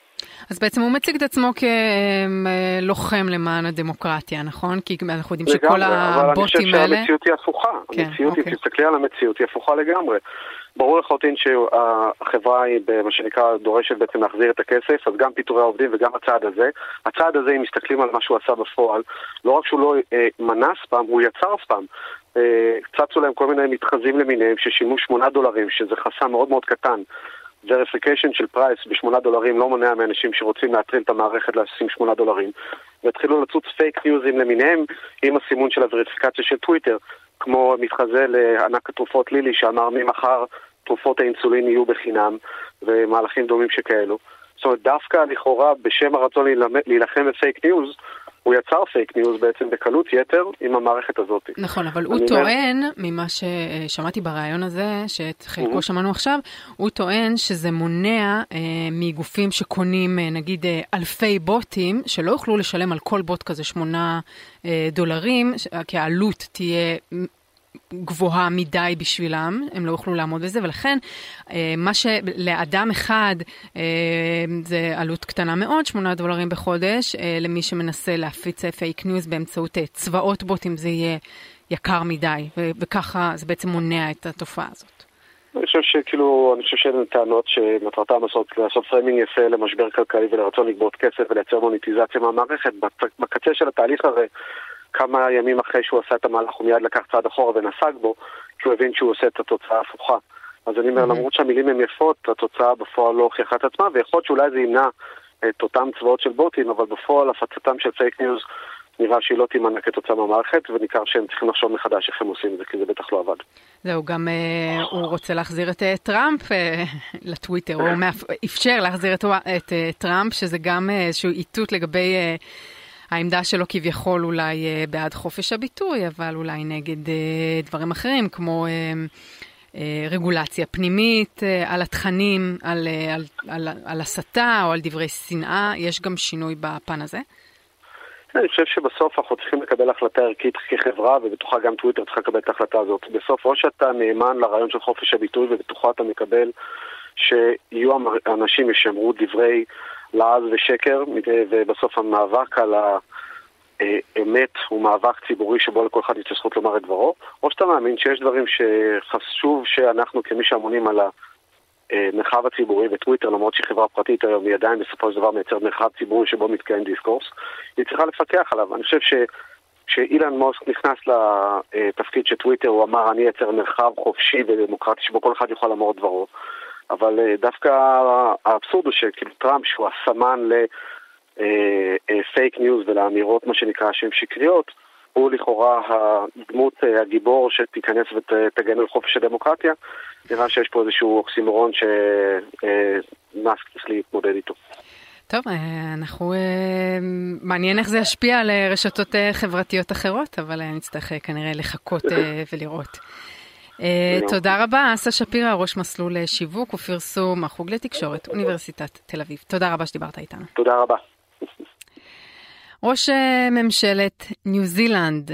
אז בעצם הוא מציג את עצמו כלוחם למען הדמוקרטיה, נכון? כי אנחנו יודעים שכל הבוטים האלה... אבל אני חושב שהמציאות היא הפוכה. כן, המציאות, אוקיי. תסתכלי על המציאות, היא הפוכה לגמרי. ברור לחלוטין שהחברה היא, מה שנקרא, דורשת בעצם להחזיר את הכסף, אז גם פיטורי העובדים וגם הצעד הזה. הצעד הזה, אם מסתכלים על מה שהוא עשה בפועל, לא רק שהוא לא אה, מנע ספאם, הוא יצר ספאם. אה, צצו להם כל מיני מתחזים למיניהם ששילמו 8 דולרים, שזה חסם מאוד מאוד קטן. verification של price בשמונה דולרים לא מונע מאנשים שרוצים להטריל את המערכת לשים שמונה דולרים. והתחילו לצוץ פייק ניוזים למיניהם עם הסימון של הווריפיקציה של טוויטר כמו מתחזה לענק התרופות לילי שאמר ממחר תרופות האינסולין יהיו בחינם ומהלכים דומים שכאלו. זאת אומרת דווקא לכאורה בשם הרצון להילחם בפייק ניוז הוא יצר פייק ניוז בעצם בקלות יתר עם המערכת הזאת. נכון, אבל הוא טוען, אומר... ממה ששמעתי בריאיון הזה, שאת חלקו mm-hmm. שמענו עכשיו, הוא טוען שזה מונע אה, מגופים שקונים אה, נגיד אה, אלפי בוטים, שלא יוכלו לשלם על כל בוט כזה שמונה אה, דולרים, כי העלות תהיה גבוהה מדי בשבילם, הם לא יוכלו לעמוד בזה, ולכן מה שלאדם אחד זה עלות קטנה מאוד, 8 דולרים בחודש, למי שמנסה להפיץ פייק ניוז באמצעות צבאות בוטים זה יהיה יקר מדי, וככה זה בעצם מונע את התופעה הזאת. אני חושב שכאילו, אני חושב שהן טענות שמטרתם לעשות, לעשות framing יפה למשבר כלכלי ולרצון לגבות כסף ולייצר מוניטיזציה מהמערכת. בקצה של התהליך הזה, כמה ימים אחרי שהוא עשה את המהלך הוא מיד לקח צעד אחורה ונסוג בו, כי הוא הבין שהוא עושה את התוצאה ההפוכה. אז אני אומר, למרות שהמילים הן יפות, התוצאה בפועל לא הוכיחה את עצמה, ויכול להיות שאולי זה ימנע את אותם צבאות של בוטים, אבל בפועל הפצתם של פייק ניוז נראה שהיא לא תימנע כתוצאה מהמערכת, וניכר שהם צריכים לחשוב מחדש איך הם עושים את זה, כי זה בטח לא עבד. זהו, גם אה, הוא רוצה להחזיר את אה, טראמפ אה, *laughs* לטוויטר, הוא *laughs* מאפ... אפשר להחזיר את, את טראמפ, שזה גם איזשהו איתות לגבי... העמדה שלו כביכול אולי אה, בעד חופש הביטוי, אבל אולי נגד אה, דברים אחרים, כמו אה, רגולציה פנימית על התכנים, על, על, על, על הסתה או על דברי שנאה. יש גם שינוי בפן הזה? אני חושב שבסוף אנחנו צריכים לקבל החלטה ערכית כחברה, ובתוכה גם טוויטר צריכה לקבל את ההחלטה הזאת. בסוף, או שאתה נאמן לרעיון של חופש הביטוי, ובתוכה אתה מקבל שיהיו אנשים ישמרו דברי לעז ושקר, ובסוף המאבק על האמת הוא מאבק ציבורי שבו לכל אחד יש זכות לומר את דברו, או שאתה מאמין שיש דברים שחשוב שאנחנו כמי שאמונים על המרחב הציבורי, וטוויטר למרות שהיא חברה פרטית היום, היא עדיין בסופו של דבר מייצרת מרחב ציבורי שבו מתקיים discourse, היא צריכה לפקח עליו. אני חושב ש... כשאילון מאסק נכנס לתפקיד של טוויטר, הוא אמר, אני אייצר מרחב חופשי ודמוקרטי שבו כל אחד יוכל לומר דברו. אבל דווקא האבסורד הוא שכאילו טראמפ, שהוא הסמן לפייק ניוז ולאמירות, מה שנקרא, שהן שקריות, הוא לכאורה הדמות הגיבור שתיכנס ותגן על חופש הדמוקרטיה. נראה שיש פה איזשהו אוקסימורון שמאסק צריך להתמודד איתו. טוב, אנחנו... מעניין איך זה ישפיע על רשתות חברתיות אחרות, אבל נצטרך כנראה לחכות ולראות. תודה רבה, אסא שפירא, ראש מסלול שיווק ופרסום החוג לתקשורת, אוניברסיטת תל אביב. תודה רבה שדיברת איתנו. תודה רבה. ראש ממשלת ניו זילנד,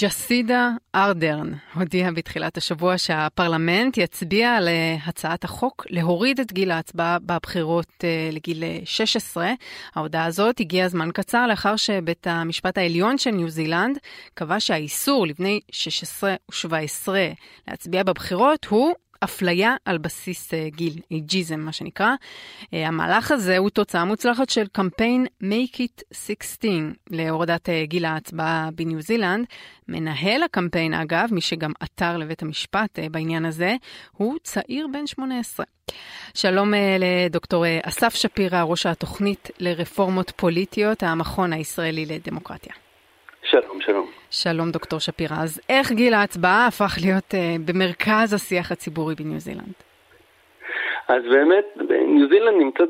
ג'סידה ארדרן הודיעה בתחילת השבוע שהפרלמנט יצביע על הצעת החוק להוריד את גיל ההצבעה בבחירות לגיל 16. ההודעה הזאת הגיעה זמן קצר לאחר שבית המשפט העליון של ניו זילנד קבע שהאיסור לבני 16 ו-17 להצביע בבחירות הוא אפליה על בסיס גיל, אייג'יזם מה שנקרא. המהלך הזה הוא תוצאה מוצלחת של קמפיין Make It 16 להורדת גיל ההצבעה בניו זילנד. מנהל הקמפיין אגב, מי שגם עתר לבית המשפט בעניין הזה, הוא צעיר בן 18. שלום לדוקטור אסף שפירא, ראש התוכנית לרפורמות פוליטיות, המכון הישראלי לדמוקרטיה. שלום, שלום. שלום דוקטור שפירא. אז איך גיל ההצבעה הפך להיות uh, במרכז השיח הציבורי בניו זילנד? אז באמת, ניו זילנד נמצאת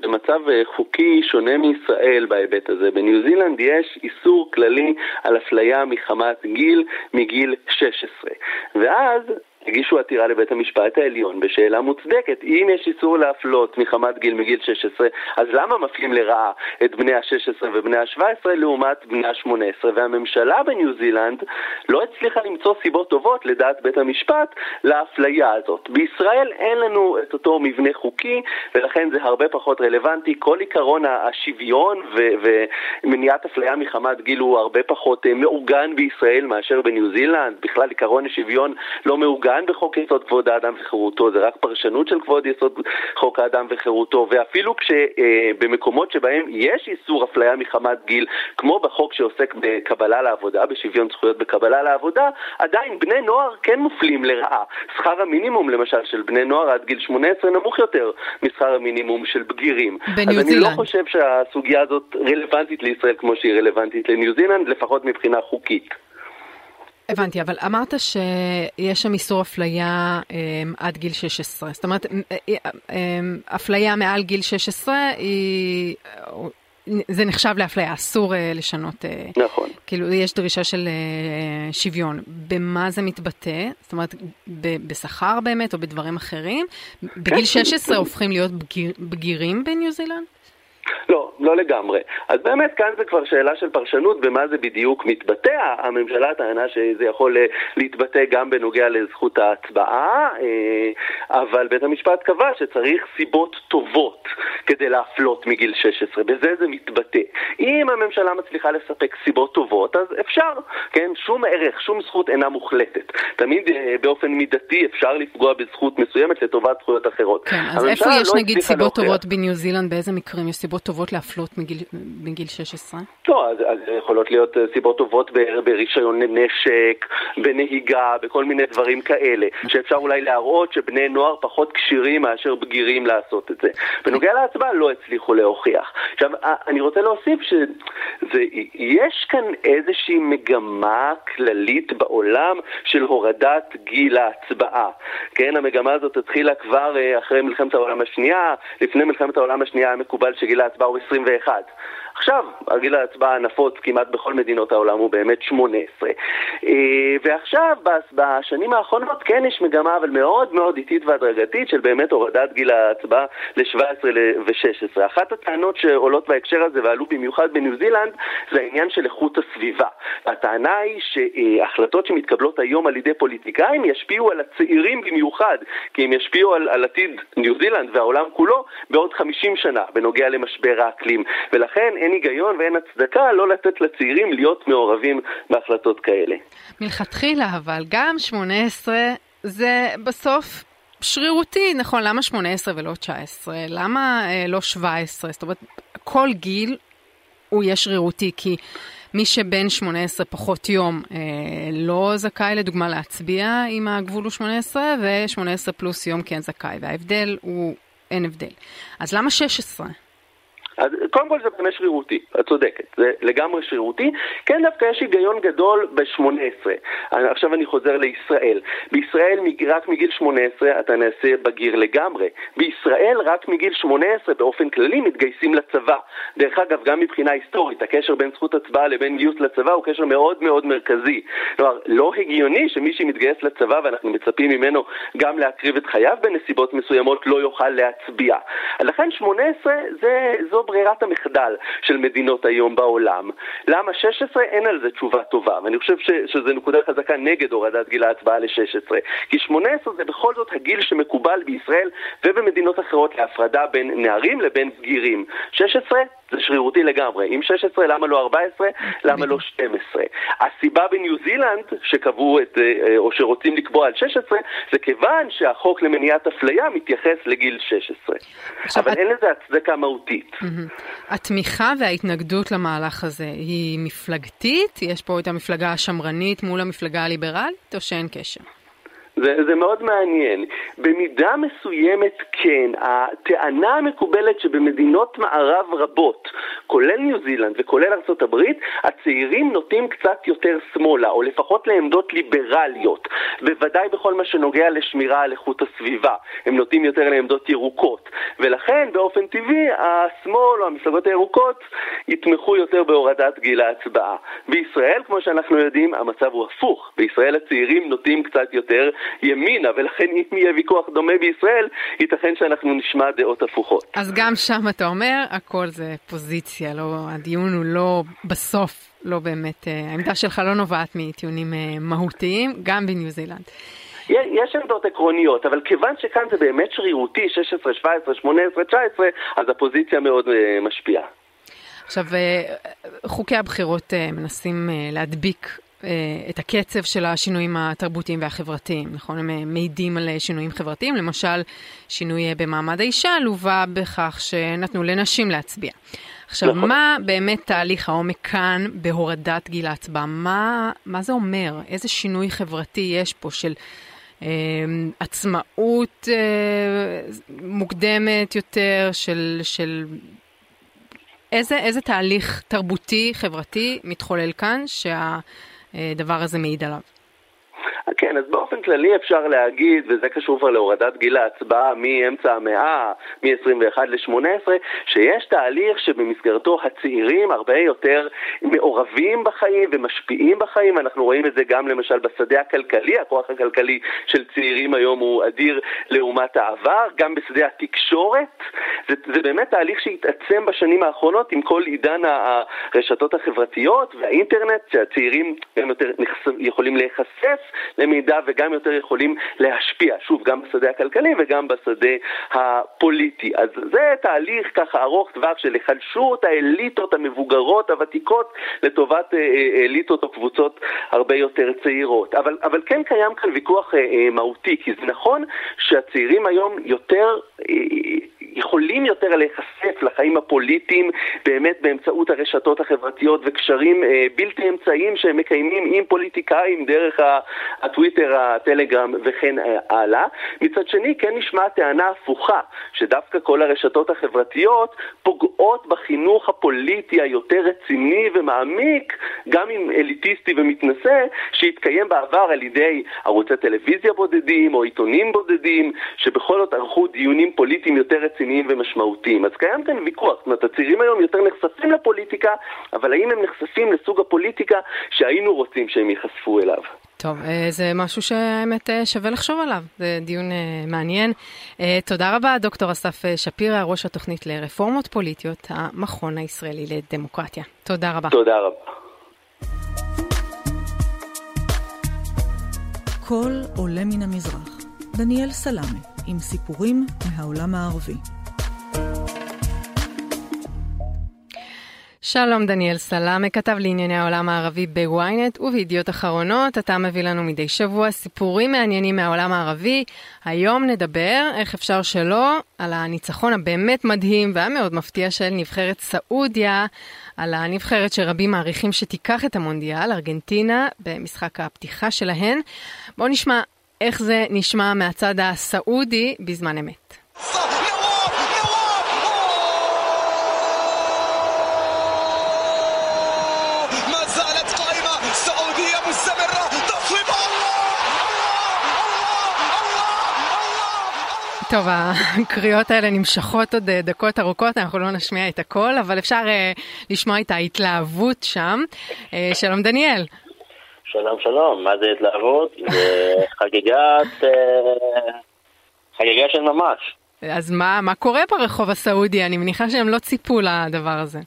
במצב חוקי שונה מישראל בהיבט הזה. בניו זילנד יש איסור כללי על אפליה מחמת גיל מגיל 16. ואז הגישו עתירה לבית המשפט העליון בשאלה מוצדקת. אם יש איסור להפלות מחמת גיל מגיל 16, אז למה מפלים לרעה את בני ה-16 ובני ה-17 לעומת בני ה-18? והממשלה בניו זילנד לא הצליחה למצוא סיבות טובות, לדעת בית המשפט, לאפליה הזאת. בישראל אין לנו את אותו מבנה חוקי, ולכן זה הרבה פחות רלוונטי. כל עיקרון השוויון ומניעת אפליה מחמת גיל הוא הרבה פחות מעוגן בישראל מאשר בניו זילנד. בכלל עיקרון השוויון לא מעוגן. מעוגן בחוק יסוד כבוד האדם וחירותו, זה רק פרשנות של כבוד יסוד חוק האדם וחירותו, ואפילו כשבמקומות שבהם יש איסור אפליה מחמת גיל, כמו בחוק שעוסק בקבלה לעבודה, בשוויון זכויות בקבלה לעבודה, עדיין בני נוער כן מופלים לרעה. שכר המינימום למשל של בני נוער עד גיל 18 נמוך יותר משכר המינימום של בגירים. בניו אז זילנד. אני לא חושב שהסוגיה הזאת רלוונטית לישראל כמו שהיא רלוונטית לניו זילנד, לפחות מבחינה חוקית. הבנתי, אבל אמרת שיש שם איסור אפליה אה, עד גיל 16. זאת אומרת, אה, אה, אפליה מעל גיל 16 היא... זה נחשב לאפליה, אסור uh, לשנות. Uh, נכון. כאילו, יש דרישה של uh, שוויון. במה זה מתבטא? זאת אומרת, בשכר באמת, או בדברים אחרים? בגיל 16 הופכים להיות בגיר, בגירים בניו זילנד? לא, לא לגמרי. אז באמת כאן זה כבר שאלה של פרשנות במה זה בדיוק מתבטא. הממשלה טענה שזה יכול אה, להתבטא גם בנוגע לזכות ההצבעה, אה, אבל בית המשפט קבע שצריך סיבות טובות כדי להפלות מגיל 16. בזה זה מתבטא. אם הממשלה מצליחה לספק סיבות טובות, אז אפשר, כן? שום ערך, שום זכות אינה מוחלטת. תמיד אה, באופן מידתי אפשר לפגוע בזכות מסוימת לטובת זכויות אחרות. כן, אז איפה יש לא נגיד סיבות טובות בניו זילנד? באיזה מקרים יש סיבות טובות להפלות מגיל, מגיל 16? לא, אז, אז יכולות להיות אה, סיבות טובות ברישיון נשק, בנהיגה, בכל מיני דברים כאלה, שאפשר אולי להראות שבני נוער פחות כשירים מאשר בגירים לעשות את זה. בנוגע להצבעה לא הצליחו להוכיח. עכשיו, אה, אני רוצה להוסיף שיש כאן איזושהי מגמה כללית בעולם של הורדת גיל ההצבעה. כן, המגמה הזאת התחילה כבר אה, אחרי מלחמת העולם השנייה, לפני מלחמת העולם השנייה היה מקובל שגיל ההצבעה הוא 21. עכשיו, הגיל ההצבעה הנפוץ כמעט בכל מדינות העולם הוא באמת 18. אה, ועכשיו, בשנים האחרונות כן יש מגמה, אבל מאוד מאוד איטית והדרגתית, של באמת הורדת גיל ההצבעה ל-17 ו-16. אחת הטענות שעולות בהקשר הזה, ועלו במיוחד בניו זילנד, זה העניין של איכות הסביבה. הטענה היא שהחלטות שמתקבלות היום על ידי פוליטיקאים ישפיעו על הצעירים במיוחד, כי הם ישפיעו על, על עתיד ניו זילנד והעולם כולו בעוד 50 שנה, בנוגע למשבר האקלים. ולכן אין היגיון ואין הצדקה לא לתת לצעירים להיות מעורבים בהחלטות כאלה. מלכתחילה, אבל גם 18 זה בסוף שרירותי, נכון, למה 18 ולא 19? למה אה, לא 17? זאת אומרת, כל גיל הוא יהיה שרירותי, כי מי שבין 18 פחות יום אה, לא זכאי לדוגמה להצביע אם הגבול הוא 18, ו-18 פלוס יום כן זכאי, וההבדל הוא, אין הבדל. אז למה 16? אז קודם כל זה באמת שרירותי, את צודקת, זה לגמרי שרירותי. כן דווקא יש היגיון גדול ב-18. עכשיו אני חוזר לישראל. בישראל רק מגיל 18 אתה נעשה בגיר לגמרי. בישראל רק מגיל 18 באופן כללי מתגייסים לצבא. דרך אגב, גם מבחינה היסטורית, הקשר בין זכות הצבעה לבין גיוס לצבא הוא קשר מאוד מאוד מרכזי. כלומר, לא הגיוני שמי שמתגייס לצבא ואנחנו מצפים ממנו גם להקריב את חייו בנסיבות מסוימות לא יוכל להצביע. לכן 18 זה, זו ברירת המחדל של מדינות היום בעולם. למה 16? אין על זה תשובה טובה, ואני חושב ש, שזו נקודה חזקה נגד הורדת גיל ההצבעה ל-16. כי 18 זה בכל זאת הגיל שמקובל בישראל ובמדינות אחרות להפרדה בין נערים לבין בגירים. 16 זה שרירותי לגמרי. אם 16, למה לא 14? למה לא 12? הסיבה בניו זילנד שקבעו את, אה, או שרוצים לקבוע על 16, זה כיוון שהחוק למניעת אפליה מתייחס לגיל 16. אבל את... אין לזה הצדקה מהותית. התמיכה וההתנגדות למהלך הזה היא מפלגתית? יש פה את המפלגה השמרנית מול המפלגה הליברלית, או שאין קשר? זה, זה מאוד מעניין. במידה מסוימת כן, הטענה המקובלת שבמדינות מערב רבות, כולל ניו זילנד וכולל הברית, הצעירים נוטים קצת יותר שמאלה, או לפחות לעמדות ליברליות. בוודאי בכל מה שנוגע לשמירה על איכות הסביבה. הם נוטים יותר לעמדות ירוקות. ולכן באופן טבעי השמאל או המפלגות הירוקות יתמכו יותר בהורדת גיל ההצבעה. בישראל, כמו שאנחנו יודעים, המצב הוא הפוך. בישראל הצעירים נוטים קצת יותר ימינה, ולכן אם יהיה ויכוח דומה בישראל, ייתכן שאנחנו נשמע דעות הפוכות. אז גם שם אתה אומר, הכל זה פוזיציה, לא, הדיון הוא לא בסוף, לא באמת, אה, העמדה שלך לא נובעת מטיעונים אה, מהותיים, גם בניו זילנד. יש עמדות עקרוניות, אבל כיוון שכאן זה באמת שרירותי, 16, 17, 18, 19, אז הפוזיציה מאוד אה, משפיעה. עכשיו, חוקי הבחירות מנסים להדביק את הקצב של השינויים התרבותיים והחברתיים, נכון? הם אה, מעידים על אה, שינויים חברתיים, למשל שינוי במעמד האישה לווה בכך שנתנו לנשים להצביע. עכשיו, נכון. מה באמת תהליך העומק כאן בהורדת גיל ההצבעה? מה, מה זה אומר? איזה שינוי חברתי יש פה של אה, עצמאות אה, מוקדמת יותר, של, של איזה, איזה תהליך תרבותי, חברתי מתחולל כאן, שה... הדבר הזה מעיד עליו. כן, אז באופן כללי אפשר להגיד, וזה קשור כבר להורדת גיל ההצבעה מאמצע המאה, מ-21 ל-18, שיש תהליך שבמסגרתו הצעירים הרבה יותר מעורבים בחיים ומשפיעים בחיים, אנחנו רואים את זה גם למשל בשדה הכלכלי, הכוח הכלכלי של צעירים היום הוא אדיר לעומת העבר, גם בשדה התקשורת, זה, זה באמת תהליך שהתעצם בשנים האחרונות עם כל עידן הרשתות החברתיות והאינטרנט, שהצעירים יותר יכולים להיחשף למידע וגם יותר יכולים להשפיע, שוב, גם בשדה הכלכלי וגם בשדה הפוליטי. אז זה תהליך ככה ארוך טווח של היחלשות האליטות המבוגרות, הוותיקות, לטובת אה, אה, אליטות או קבוצות הרבה יותר צעירות. אבל, אבל כן קיים כאן ויכוח אה, מהותי, כי זה נכון שהצעירים היום יותר יכולים יותר להיחשף לחיים הפוליטיים באמת באמצעות הרשתות החברתיות וקשרים אה, בלתי אמצעיים שהם מקיימים עם פוליטיקאים דרך הטוויטר, הטלגרם וכן אה, הלאה. מצד שני, כן נשמעה טענה הפוכה, שדווקא כל הרשתות החברתיות פוגעות בחינוך הפוליטי היותר רציני ומעמיק, גם אם אליטיסטי ומתנשא, שהתקיים בעבר על ידי ערוצי טלוויזיה בודדים או עיתונים בודדים, שבכל זאת ערכו דיונים פוליטיים יותר רציניים ומשמעותיים. אז קיים כאן ויכוח, זאת אומרת, הצעירים היום יותר נחשפים לפוליטיקה, אבל האם הם נחשפים לסוג הפוליטיקה שהיינו רוצים שהם ייחשפו אליו? טוב, אה, זה משהו שהאמת אה, שווה לחשוב עליו, זה דיון אה, מעניין. תודה רבה, דוקטור אסף שפירא, ראש התוכנית לרפורמות פוליטיות, המכון הישראלי לדמוקרטיה. תודה רבה. תודה רבה. קול עולה מן המזרח. דניאל סלאמה, עם סיפורים מהעולם הערבי. שלום דניאל סלאמה, כתב לענייני העולם הערבי בוויינט ובידיעות אחרונות. אתה מביא לנו מדי שבוע סיפורים מעניינים מהעולם הערבי. היום נדבר, איך אפשר שלא, על הניצחון הבאמת מדהים והמאוד מפתיע של נבחרת סעודיה, על הנבחרת שרבים מעריכים שתיקח את המונדיאל, ארגנטינה, במשחק הפתיחה שלהן. בואו נשמע איך זה נשמע מהצד הסעודי בזמן אמת. טוב, הקריאות האלה נמשכות עוד אה, דקות ארוכות, אנחנו לא נשמיע את הכל, אבל אפשר uh, לשמוע את ההתלהבות שם. Uh, שלום דניאל. שלום שלום, מה זה התלהבות? *laughs* זה חגיגת... Uh, חגיגה של ממש. אז מה, מה קורה ברחוב הסעודי? אני מניחה שהם לא ציפו לדבר הזה.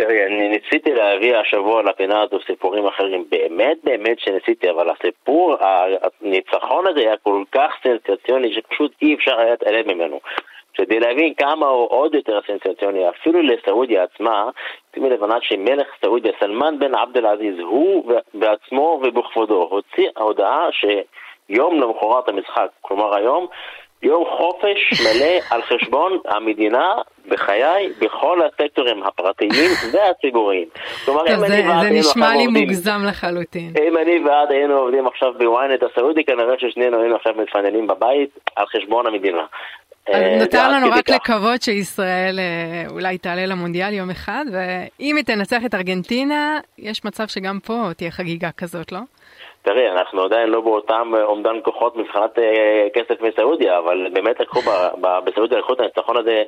תראי, אני ניסיתי להביא השבוע לפינה הזו סיפורים אחרים, באמת באמת שניסיתי, אבל הסיפור, הניצחון הזה היה כל כך סנסציוני שפשוט אי אפשר היה להתעלם ממנו. כדי להבין כמה הוא עוד יותר סנסציוני, אפילו לסעודיה עצמה, שימי לבנת שמלך סעודיה, סלמן בן עבד אל-עזיז, הוא בעצמו ובכבודו הוציא הודעה שיום למחרת המשחק, כלומר היום, יום חופש מלא *laughs* על חשבון המדינה בחיי, בכל הסקטורים הפרטיים *laughs* והציבוריים. כלומר, טוב, זה, זה נשמע לי עובדים, מוגזם לחלוטין. אם אני ואת היינו עובדים עכשיו בוויינט הסעודי, כנראה ששנינו היינו עכשיו מתפננים בבית על חשבון המדינה. אה, נותר לנו רק לקוות שישראל אה, אולי תעלה למונדיאל יום אחד, ואם היא תנצח את ארגנטינה, יש מצב שגם פה תהיה חגיגה כזאת, לא? תראי, אנחנו עדיין לא באותם אה, אומדן כוחות מבחינת כסף מסעודיה, אבל באמת לקחו בסעודיה, לקחו את הניצחון הזה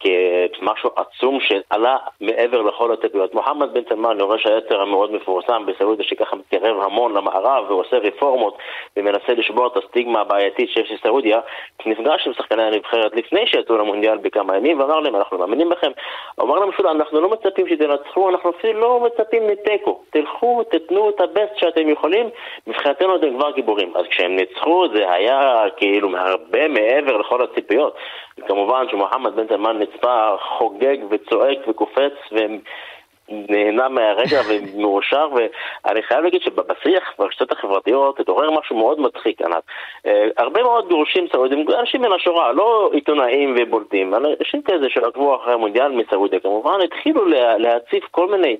כמשהו עצום שעלה מעבר לכל הציפיות. מוחמד בן סלמן, אני רואה שהיצר המאוד מפורסם בסעודיה שככה מתקרב המון למערב ועושה רפורמות ומנסה לשבור את הסטיגמה הבעייתית שיש לסעודיה, נפגש עם שחקני הנבחרת לפני שיצאו למונדיאל בכמה ימים ואמר להם אנחנו מאמינים בכם. אמר להם שוב, אנחנו לא מצפים שתנצחו, אנחנו אפילו לא מצפים לתיקו. תלכו, תתנו את הבסט שאתם יכולים, מבחינתנו אתם כבר גיבורים. אז כשהם ניצחו זה היה כאילו הרבה מעבר לכל הציפיות. כמובן שמוחמד בן סלמן נצפה חוגג וצועק וקופץ ונהנה מהרגע *laughs* ומאושר ואני חייב להגיד שבשיח ברשתות החברתיות התעורר משהו מאוד מצחיק ענת. אה, הרבה מאוד גרושים סעודים, אנשים מן השורה, לא עיתונאים ובולטים, אנשים כזה שעקבו אחרי המונדיאל מסעודיה כמובן, התחילו להציף כל מיני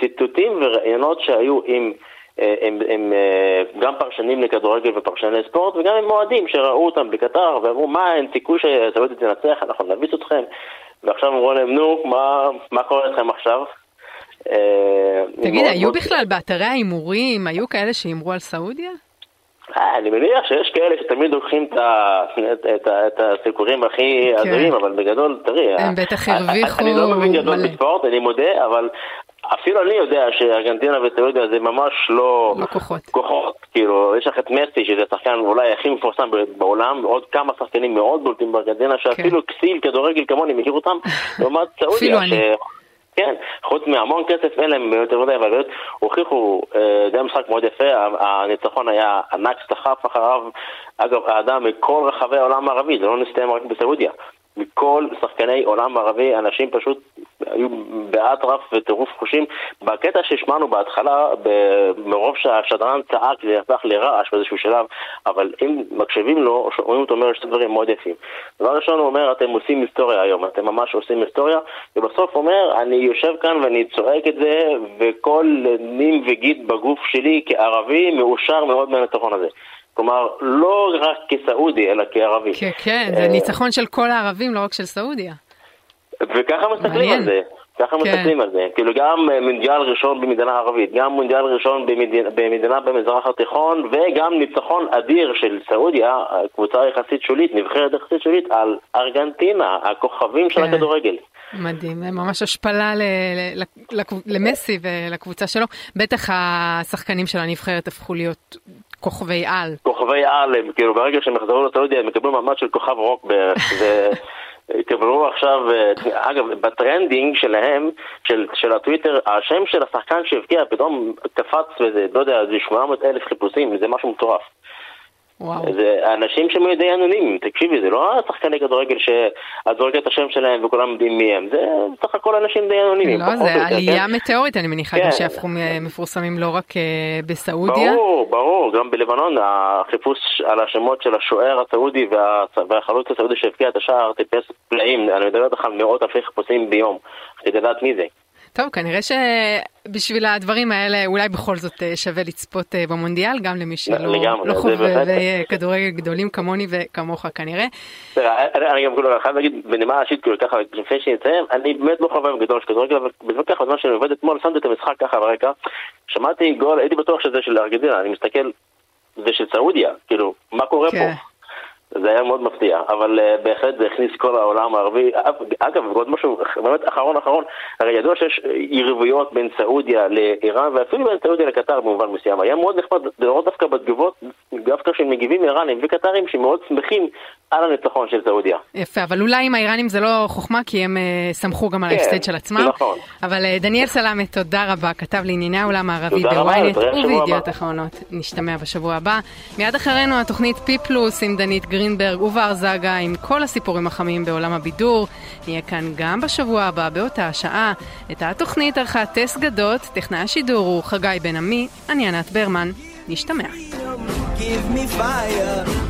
ציטוטים וראיונות שהיו עם הם, הם אה, גם פרשנים לכדורגל ופרשני ספורט וגם הם מועדים שראו אותם בקטר ואמרו מה אין סיכוי שסעודיה תנצח, אנחנו נביס אתכם ועכשיו אמרו להם נו מה, מה קורה לכם עכשיו? אה, תגיד, היו בכלל באתרי ההימורים, היו כאלה שהימרו על סעודיה? אה, אני מניח שיש כאלה שתמיד לוקחים את הסיקורים הכי כן. הזויים, אבל בגדול, תראי, הם בטח הרוויחו אני לא מבין גדול בספורט, אני מודה, אבל אפילו אני יודע שארגנטינה וסעודיה זה ממש לא... לא כוחות. כוחות. כאילו, יש לך את מסי, שזה השחקן אולי הכי מפורסם בעולם, עוד כמה שחקנים מאוד בולטים בארגנטינה, כן. שאפילו כסיל, כדורגל כמוני, מכיר אותם, *laughs* לעומת סעודיה. אפילו אני. כן, חוץ מהמון כסף אין להם יותר מדי, אבל באמת הוכיחו, אה, זה משחק מאוד יפה, הניצחון היה ענק שדחף אחריו, אגב, האדם מכל רחבי העולם הערבי, זה לא נסתיים רק בסעודיה. מכל שחקני עולם ערבי, אנשים פשוט היו באטרף וטירוף חושים. בקטע שהשמענו בהתחלה, מרוב שהשדרן צעק זה הפך לרעש באיזשהו שלב, אבל אם מקשיבים לו, רואים אותו אומר שני דברים מאוד יפים. דבר ראשון הוא אומר, אתם עושים היסטוריה היום, אתם ממש עושים היסטוריה, ובסוף אומר, אני יושב כאן ואני צועק את זה, וכל נים וגיד בגוף שלי כערבי מאושר מאוד מהניצחון הזה. כלומר, לא רק כסעודי, אלא כערבי. כן, כן, זה אה, ניצחון של כל הערבים, לא רק של סעודיה. וככה מסתכלים על זה. ככה כן. מסתכלים על זה. כאילו גם אה, מונדיאל ראשון במדינה ערבית, גם מונדיאל ראשון במדינה, במדינה במזרח התיכון, וגם ניצחון אדיר של סעודיה, קבוצה יחסית שולית, נבחרת יחסית שולית, על ארגנטינה, הכוכבים כן. של הכדורגל. מדהים, ממש השפלה ל, ל, ל, למסי ולקבוצה שלו. בטח השחקנים של הנבחרת הפכו להיות כוכבי על. כוכבי על, הם כאילו ברגע שהם יחזרו לסעודיה הם יקבלו מעמד של כוכב רוק בערך. *laughs* יקבלו עכשיו, אה, אגב, ב trending שלהם, של, של הטוויטר, השם של השחקן שהבקיע פתאום קפץ וזה, לא יודע, זה 800 אלף חיפושים, זה משהו מטורף. וואו. זה אנשים שהם די אנונימיים, תקשיבי, זה לא שחקני כדורגל שאת זורקת את השם שלהם וכולם יודעים מי הם, זה סך הכל אנשים די אנונימיים. לא, זה עלייה כן? מטאורית, אני מניחה, כן. גם שהפכו מפורסמים לא רק uh, בסעודיה. ברור, ברור, גם בלבנון החיפוש על השמות של השוער הסעודי וה... והחלוץ הסעודי שהבקיע את השער טיפס פלאים, אני מדבר איתך על מאות אלפי חיפושים ביום, כדי לדעת מי זה. טוב, כנראה שבשביל הדברים האלה אולי בכל זאת אה, שווה לצפות אה, במונדיאל, גם למי שלא לא חובבי כדורגל גדולים כמוני וכמוך כנראה. אני גם כאילו חייב להגיד בנימה ראשית, כאילו ככה, לפני שנציין, אני באמת לא חובב גדול של כדורגל, אבל בזמן ככה, בזמן שאני עובד אתמול, שמתי את המשחק ככה ברקע, שמעתי גול, הייתי בטוח שזה של ארגנטינה, אני מסתכל, זה של סעודיה, כאילו, מה קורה פה? זה היה מאוד מפתיע, אבל uh, בהחלט זה הכניס כל העולם הערבי. אגב, ועוד משהו באמת אחרון אחרון, הרי ידוע שיש יריבויות בין סעודיה לאיראן ואפילו בין סעודיה לקטר במובן מסוים. היה מאוד נחמד לראות דווקא בתגובות, דווקא של מגיבים איראנים וקטרים שמאוד שמחים על הניצחון של סעודיה. יפה, אבל אולי עם האיראנים זה לא חוכמה כי הם סמכו גם על כן, ההפסד של עצמם. נכון. אבל uh, דניאל סלאמה, תודה רבה, כתב לענייני העולם הערבי בוויינט ובידיעות אחרונות. נשתמע בשבוע הבא. מיד אחרינו התוכנית פי פלוס עם דנית גרינברג ובר זגה עם כל הסיפורים החמים בעולם הבידור. נהיה כאן גם בשבוע הבא באותה השעה. את התוכנית ערכה טס גדות, טכנאי השידור הוא חגי בן עמי, אני ענת ברמן. נשתמע. Give me fire.